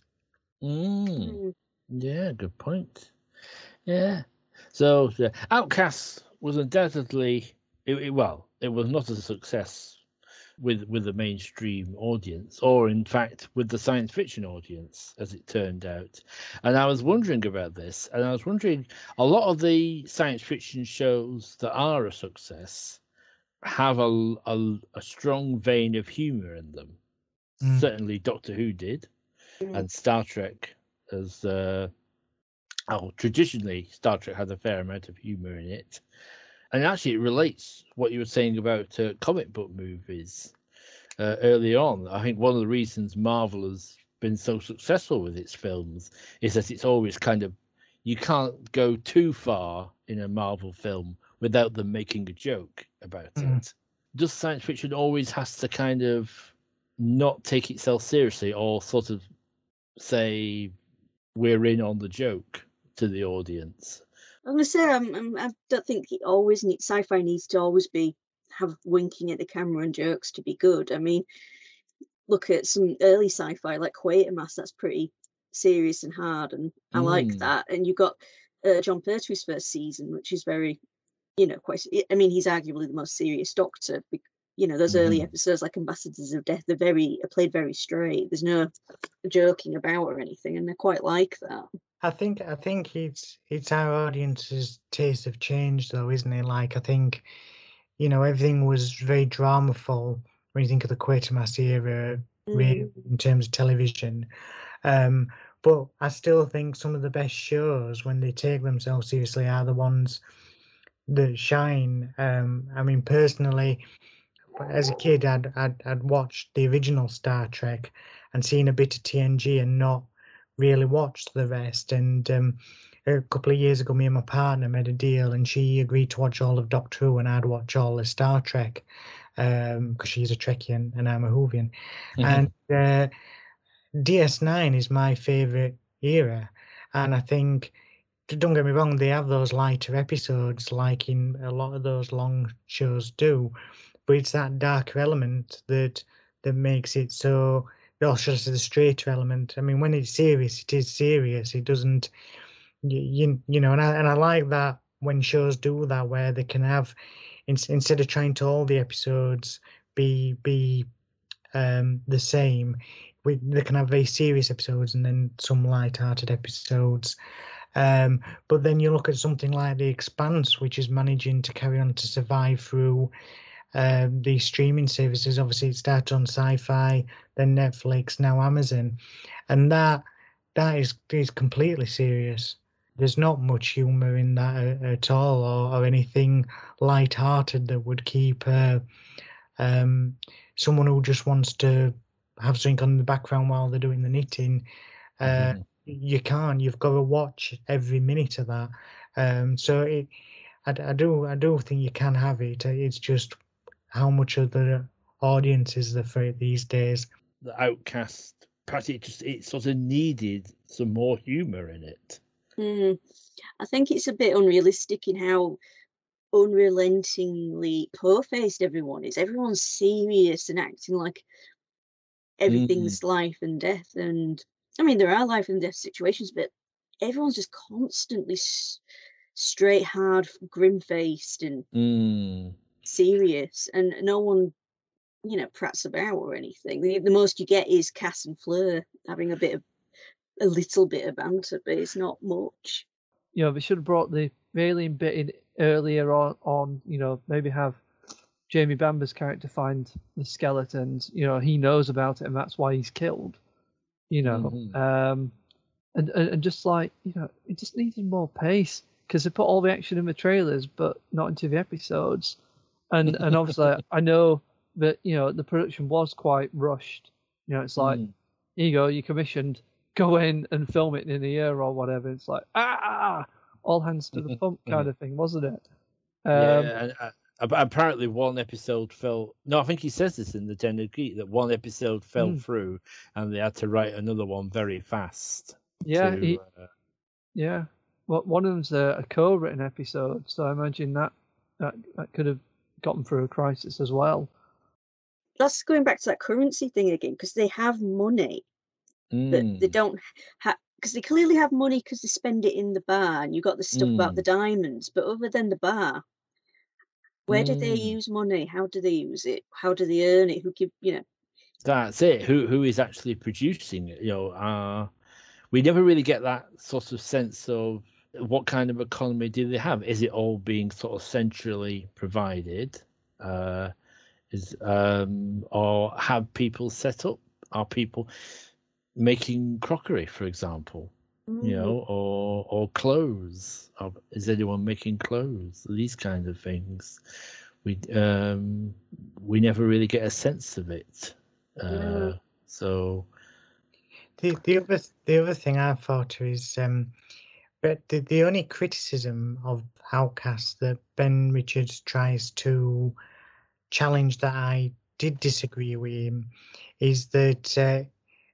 Mm. Mm. Yeah, good point. Yeah. So, yeah, Outcast was undoubtedly it, it- well, it was not a success with with the mainstream audience, or in fact with the science fiction audience, as it turned out. And I was wondering about this, and I was wondering a lot of the science fiction shows that are a success have a a, a strong vein of humor in them. Mm. Certainly, Doctor Who did Mm. and Star Trek as uh, oh, traditionally Star Trek has a fair amount of humor in it, and actually it relates what you were saying about uh, comic book movies uh, early on. I think one of the reasons Marvel has been so successful with its films is that it's always kind of you can't go too far in a Marvel film without them making a joke about Mhm. it. Just science fiction always has to kind of not take itself seriously or sort of say we're in on the joke to the audience. I'm gonna say I'm, I'm, I don't think it always needs sci-fi needs to always be have winking at the camera and jokes to be good. I mean, look at some early sci-fi like Quatermass. That's pretty serious and hard, and I like Mm. that. And you've got uh, Jon Pertwee's first season, which is very, you know, quite. I mean, he's arguably the most serious Doctor. You know, those early Mhm. episodes like Ambassadors of Death, they're very are played very straight. There's no joking about or anything, and they're quite like that. I think I think it's it's our audience's taste of change though, isn't it? Like I think, you know, everything was very dramaful when you think of the Quatermass era, Mm. in terms of television. Um, but I still think some of the best shows, when they take themselves seriously, are the ones that shine. Um, I mean, personally, as a kid, I'd, I'd I'd watched the original Star Trek and seen a bit of TNG and not really watched the rest. And um, a couple of years ago, me and my partner made a deal, and she agreed to watch all of Doctor Who, and I'd watch all of Star Trek because she's a Trekkie and, I'm a Whovian. And uh, DS9 is my favorite era, and I think. Don't get me wrong; they have those lighter episodes, like in a lot of those long shows do, but it's that darker element that that makes it so or should I say the straighter element. I mean, when it's serious, it is serious. It doesn't, you, you, know, and I, and I like that when shows do that, where they can have, in, instead of trying to all the episodes be be um, the same, we, they can have very serious episodes and then some light-hearted episodes. Um, but then you look at something like The Expanse, which is managing to carry on to survive through um, these streaming services. Obviously, it started on Sci-Fi, then Netflix, now Amazon, and that that is is completely serious. There's not much humour in that at all, or, or anything light-hearted that would keep uh, um, someone who just wants to have something on the background while they're doing the knitting. Uh, Mhm. You can't. You've got to watch every minute of that. Um, so it, I, I do, I do think you can have it. uh, It's just how much of the audience is there for it these days. the Outcast, perhaps it just it sort of needed some more humor in it. Mm. I think it's a bit unrealistic in how unrelentingly poor-faced everyone is. Everyone's serious and acting like everything's life and death. And I mean, there are life and death situations, but everyone's just constantly s- straight, hard, grim-faced and Mm. Serious, and no one, you know, prats about or anything. The, the most you get is Cass and Fleur having a bit of a little bit of banter, but it's not much. you know, they should have brought the alien bit in earlier on, on, you know, maybe have Jamie Bamber's character find the skeletons, you know, he knows about it and that's why he's killed, you know. Mhm. Um, and, and, and just like, you know, it just needed more pace because they put all the action in the trailers, but not into the episodes. And, (laughs) and obviously, I know that, you know, the production was quite rushed. You know, it's like, Mm. here you go, you commissioned, (laughs) go in and film it in a year or whatever. It's like, ah, all hands to the pump kind of thing, wasn't it? Um, yeah, and, uh, Ap- Apparently, one episode fell. No, I think he says this in the Den of Geek that one episode fell Mm. through, and they had to write another one very fast. Yeah, to, he, uh, yeah. Well, one of them's a, a co-written episode, so I imagine that that, that could have gotten through a crisis as well. That's going back to that currency thing again because they have money, but they mm, don't have because they clearly have money because they spend it in the bar. And you got the stuff about Mm. the diamonds, but other than the bar, where do they Mm. use money? How do they use it? How do they earn it? Who give you know? That's it. Who who is actually producing it? You know, uh, we never really get that sort of sense of what kind of economy do they have. Is it all being sort of centrally provided? Uh, is um, or have people set up? Are people making crockery, for example? You Mm. know, or or clothes? Or is anyone making clothes? These kind of things. We um, we never really get a sense of it. Uh, so The the other the other thing I thought is um, but the the only criticism of Outcast that Ben Richards tries to challenge that I did disagree with him is that uh,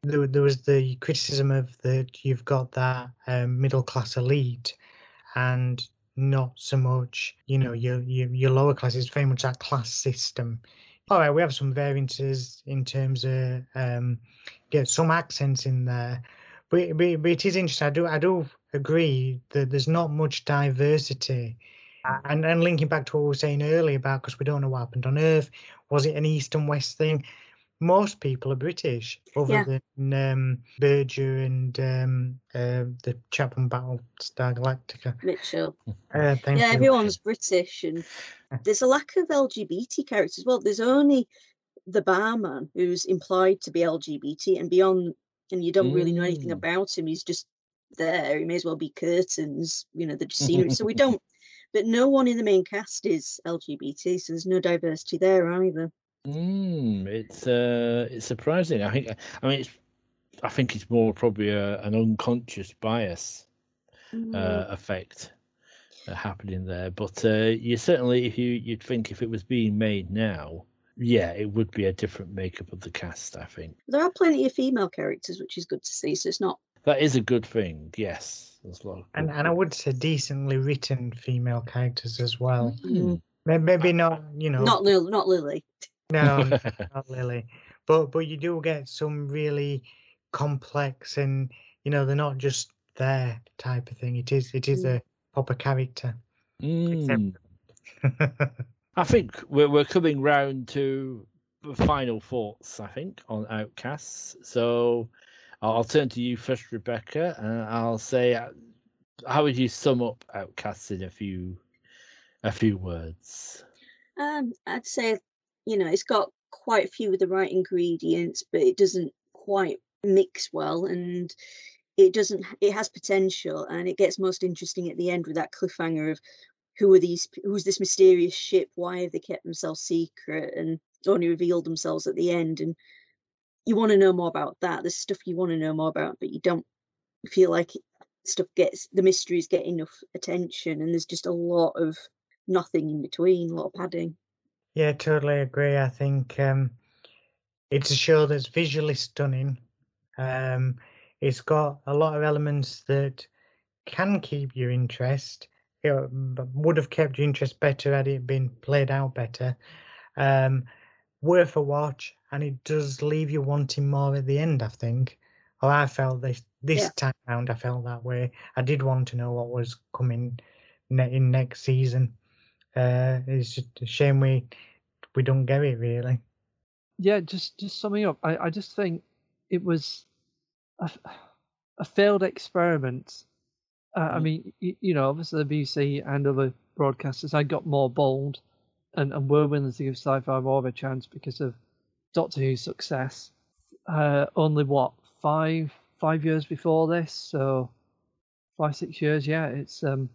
there, there was the criticism of that you've got that um, middle class elite and not so much you know your your, your lower class. It's very much that class system. All right we have some variances in terms of um get some accents in there. But, but, but it is interesting. I do i do agree that there's not much diversity uh, and and linking back to what we were saying earlier about because we don't know what happened on earth was it an east and west thing most people are british other Yeah. than um berger and um uh, the chap from battlestar galactica Mitchell. (laughs) uh, yeah, you. everyone's British, and there's a lack of LGBT characters. Well, there's only the barman who's implied to be LGBT, and beyond, and you don't really know anything Mm. about him. He's just there. He may as well be curtains. You know, they're (laughs) scenery. so we don't. But no one in the main cast is LGBT, so there's no diversity there either. Mm, it's uh, it's surprising. I think. I mean, it's. I think it's more probably a, an unconscious bias Mm. uh, effect uh, happening there. But uh, you certainly, if you you'd think if it was being made now, yeah, it would be a different makeup of the cast. I think There are plenty of female characters, which is good to see. So it's not. That is a good thing. Yes, there's a lot. Of and and I would say decently written female characters as well. Mm. May- Maybe not, you know, Not Lil, not Lily. no, (laughs) not Lily, but but you do get some really complex and you know they're not just there type of thing. It is it is Mm. a proper character. Mm. (laughs) I think we're we're coming round to final thoughts. I think on Outcasts. So I'll turn to you first, Rebecca, and I'll say, uh, how would you sum up Outcasts in a few a few words? Um, I'd say, you know, it's got quite a few of the right ingredients, but it doesn't quite mix well, and it doesn't. It has potential, and it gets most interesting at the end with that cliffhanger of who are these? Who's this mysterious ship? Why have they kept themselves secret and only revealed themselves at the end? And you want to know more about that. There's stuff you want to know more about, but you don't feel like stuff gets the mysteries get enough attention, and there's just a lot of nothing in between, a lot of padding. yeah, totally agree. I think um, it's a show that's visually stunning. Um, it's got a lot of elements that can keep your interest. It would have kept your interest better had it been played out better. Um, worth a watch, and it does leave you wanting more at the end. I think, or I felt this this Yeah. time round. I felt that way. I did want to know what was coming ne- in next season. Uh, it's just a shame we we don't get it really. yeah, just just summing up, I, I just think it was a, a failed experiment. Uh, I Mm. mean, you, you know, obviously the BBC and other broadcasters had got more bold and, and were willing to give sci-fi more of a chance because of Doctor Who's success. Uh, only what five five years before this, so five six years. Yeah, it's um,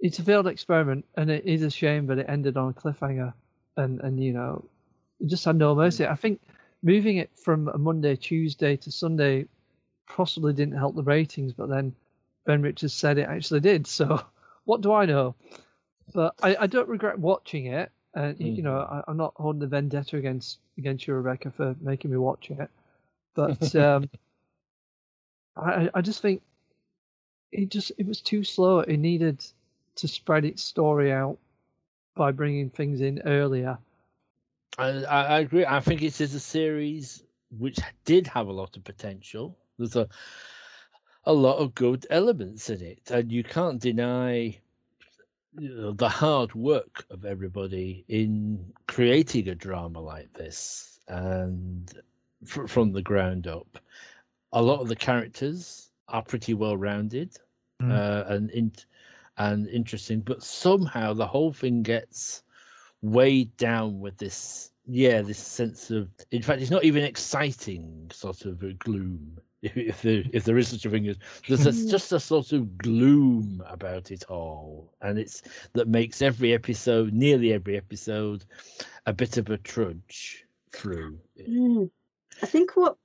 it's a failed experiment, and it is a shame that it ended on a cliffhanger. And and you know, it just had no mercy. I think moving it from a Monday, Tuesday to Sunday possibly didn't help the ratings, but then Ben Richards said it actually did. So (laughs) what do I know? But I, I don't regret watching it. And y you know, Mhm. I, I'm not holding a vendetta against against you, Rebecca, for making me watch it. But (laughs) um, I I- just think it just it was too slow. It needed to spread its story out by bringing things in earlier. I, I I agree. I think it is a series which did have a lot of potential. There's a a lot of good elements in it, and you can't deny you know, the hard work of everybody in creating a drama like this, and fr- from the ground up. A lot of the characters are pretty well rounded Mm. uh, and in, and interesting, but somehow the whole thing gets weighed down with this yeah this sense of in fact it's not even exciting sort of a gloom if, if there if there is such a thing as there's a, Mm. just a sort of gloom about it all and it's that makes every episode nearly every episode a bit of a trudge through Mm. I think what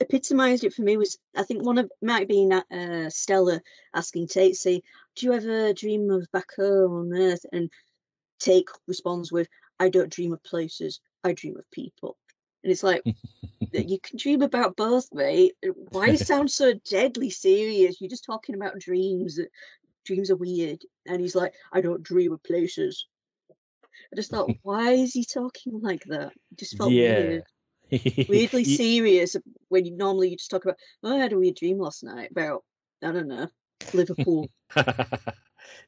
epitomised it for me was I think one of might be uh, Stella asking Tate, say, "Do you ever dream of back home on Earth?" And Tate responds with, "I don't dream of places. I dream of people." And it's like (laughs) you can dream about both, mate. Uh, why you sound (laughs) so deadly serious? You're just talking about dreams. Uh, dreams are weird. And he's like, "I don't dream of places." I just thought, (laughs) why is he talking like that? It just felt yeah weird weirdly serious when you normally you just talk about oh, I had a weird dream last night about I don't know Liverpool. that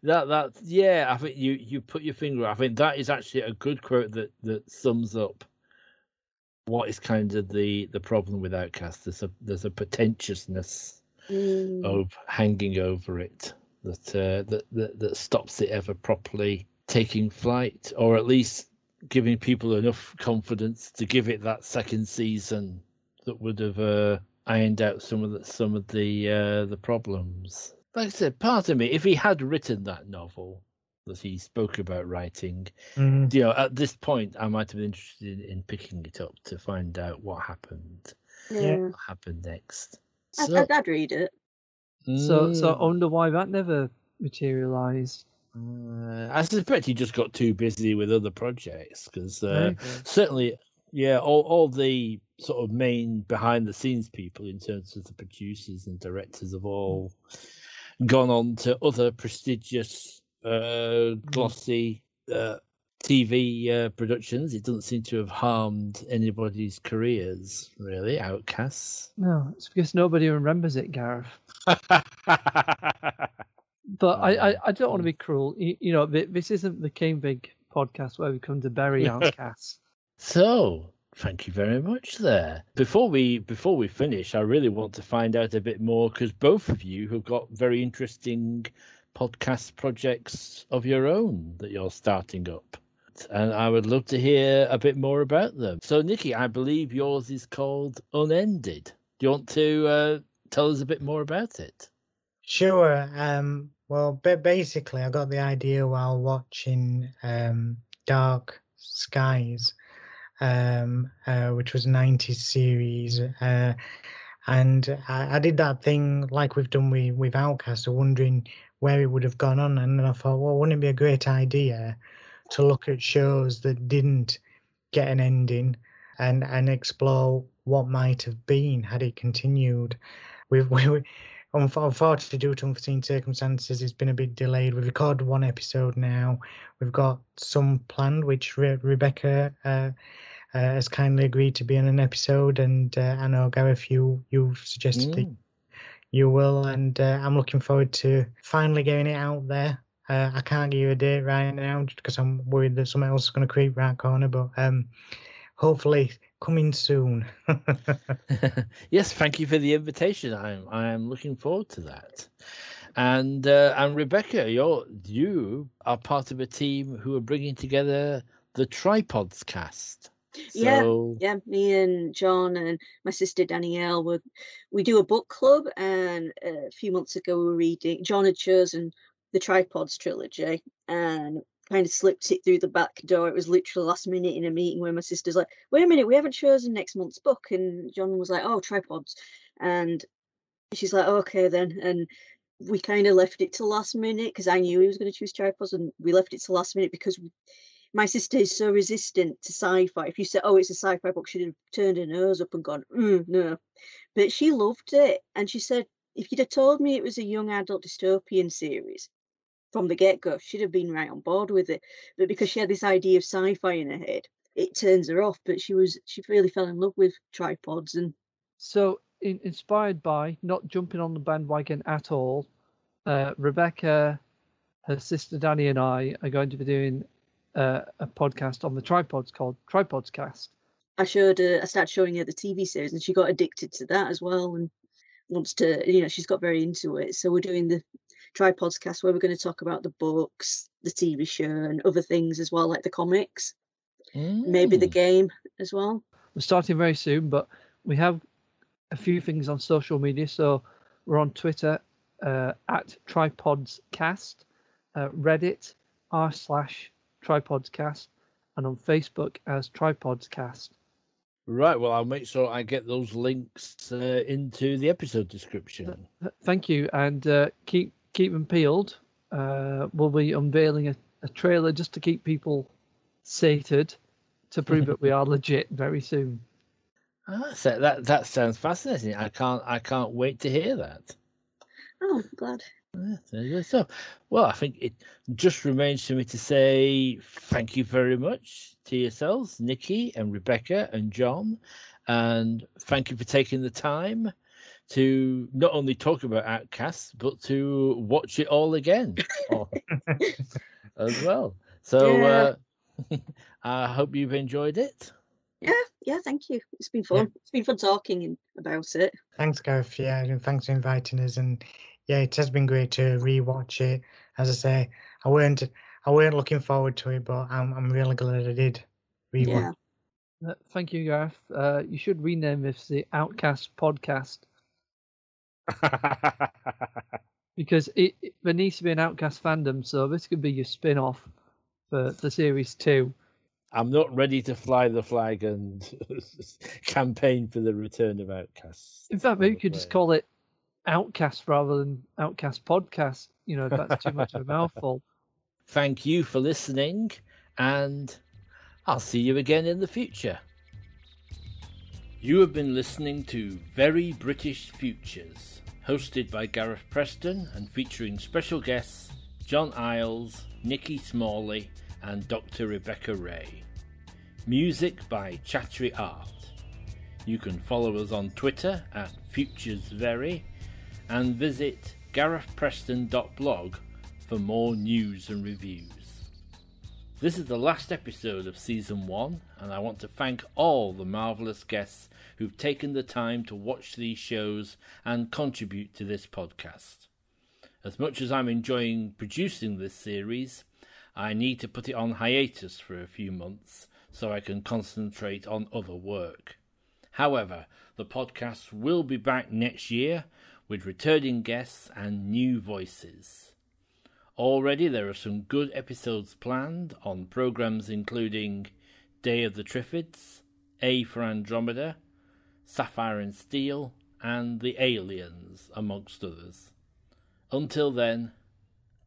that yeah i think you you put your finger i think that is actually a good quote that that sums up what is kind of the the problem with outcast? There's a there's a pretentiousness Mm, of hanging over it that uh that, that that stops it ever properly taking flight or at least giving people enough confidence to give it that second season that would have uh ironed out some of the some of the uh the problems. Like i said part of me if he had written that novel that he spoke about writing Mm. you know at this point i might have been interested in, in picking it up to find out what happened yeah, what happened next I'd, so I'd, I'd read it. So so I Mm. wonder why that never materialized. Uh, I suspect he just got too busy with other projects because uh, certainly, yeah, all, all the sort of main behind the scenes people, in terms of the producers and directors, have all gone on to other prestigious, uh, glossy uh, TV uh, productions. It doesn't seem to have harmed anybody's careers, really. Outcasts. No, it's because nobody remembers it, Gareth. But I, I, (laughs) I don't want to be cruel. You, you know, this isn't the Game Big podcast where we come to bury (laughs) outcasts. So, thank you very much there. Before we before we finish, I really want to find out a bit more because both of you have got very interesting podcast projects of your own that you're starting up. And I would love to hear a bit more about them. So, Nikki, I believe yours is called Unended. Do you want to uh, tell us a bit more about it? Sure. Um, well, basically, I got the idea while watching um, Dark Skies, um, uh, which was a 90s series. Uh, and I, I did that thing like we've done with, with Outcast, wondering where it would have gone on. And then I thought, well, wouldn't it be a great idea to look at shows that didn't get an ending and, and explore what might have been had it continued? We've, (laughs) we, Unf- Unfortunately, due to unforeseen circumstances, it's been a bit delayed. We've recorded one episode now. We've got some planned, which Re- Rebecca uh, uh, has kindly agreed to be in an episode, and uh, I know Gareth, you you suggested that Mm. You will, and uh, I'm looking forward to finally getting it out there. Uh, I can't give you a date right now because I'm worried that something else is going to creep round corner, but um, hopefully coming soon. (laughs) yes, thank you for the invitation. I'm I am looking forward to that. And uh, and Rebecca, you're you are part of a team who are bringing together the Tripods cast. Yeah, So, Yeah, me and John and my sister Danielle were we do a book club, and a few months ago we were reading. John had chosen the Tripods trilogy and kind of slipped it through the back door. It was literally last minute in a meeting where my sister's like, "Wait a minute, we haven't chosen next month's book," and John was like, "Oh, Tripods," and she's like, "Okay then," and we kind of left it to last minute because I knew he was going to choose tripods, and we left it to last minute because my sister is so resistant to sci-fi. If you said, "Oh, it's a sci-fi book," she'd have turned her nose up and gone, mm, "No," but she loved it, and she said, "If you'd have told me it was a young adult dystopian series from the get-go, she'd have been right on board with it." But because she had this idea of sci-fi in her head, it turns her off. But she was she really fell in love with tripods and So, in, inspired by not jumping on the bandwagon at all, uh, Rebecca, her sister Danny, and I are going to be doing uh, a podcast on the tripods called Tripods Cast. I showed her, I started showing her the TV series, and she got addicted to that as well, and wants to, you know, she's got very into it. So we're doing the tripods cast where we're going to talk about the books, the TV show, and other things as well, like the comics, maybe the Mm. game as well. We're starting very soon, but we have a few things on social media. So we're on Twitter uh, at TripodsCast, uh, Reddit r slash TripodsCast, and on Facebook as TripodsCast. Right. Well, I'll make sure I get those links uh, into the episode description. Thank you, and uh, keep keep them peeled. Uh, we'll be unveiling a, a trailer just to keep people sated to prove that we are legit very soon. (laughs) Ah, so that that sounds fascinating. I can't I can't wait to hear that. Oh, glad. Yeah, there you go. So, well, I think it just remains for me to say thank you very much to yourselves, Nikki and Rebecca and John, and thank you for taking the time to not only talk about Outcasts but to watch it all again (laughs) (laughs) as well. So, Yeah. uh, (laughs) I hope you've enjoyed it. Yeah, yeah, thank you. It's been fun. It's been fun talking about it. Thanks, Gareth. Yeah, and thanks for inviting us. And yeah, it has been great to rewatch it. As I say, I weren't I weren't looking forward to it, but I'm I'm really glad I did rewatch. Yeah. Uh, thank you, Gareth. Uh, you should rename this the Outcast Podcast (laughs) because it, it- there needs to be an Outcast fandom. So this could be your spin off for the series two. I'm not ready to fly the flag and (laughs) campaign for the return of Outcasts. In fact, maybe you could just call it Outcast rather than Outcast Podcast. You know, that's too much of a mouthful. (laughs) Thank you for listening, and I'll see you again in the future. You have been listening to Very British Futures, hosted by Gareth Preston and featuring special guests John Isles, Nikki Smalley, and Dr. Rebecca Ray. Music by Chattery Art. You can follow us on Twitter at FuturesVery and visit garethpreston.blog for more news and reviews. This is the last episode of season one, and I want to thank all the marvellous guests who've taken the time to watch these shows and contribute to this podcast. As much as I'm enjoying producing this series, I need to put it on hiatus for a few months so I can concentrate on other work. However, the podcast will be back next year with returning guests and new voices. Already there are some good episodes planned on programs including Day of the Triffids, A for Andromeda, Sapphire and Steel, and The Aliens, amongst others. Until then,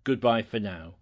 goodbye for now.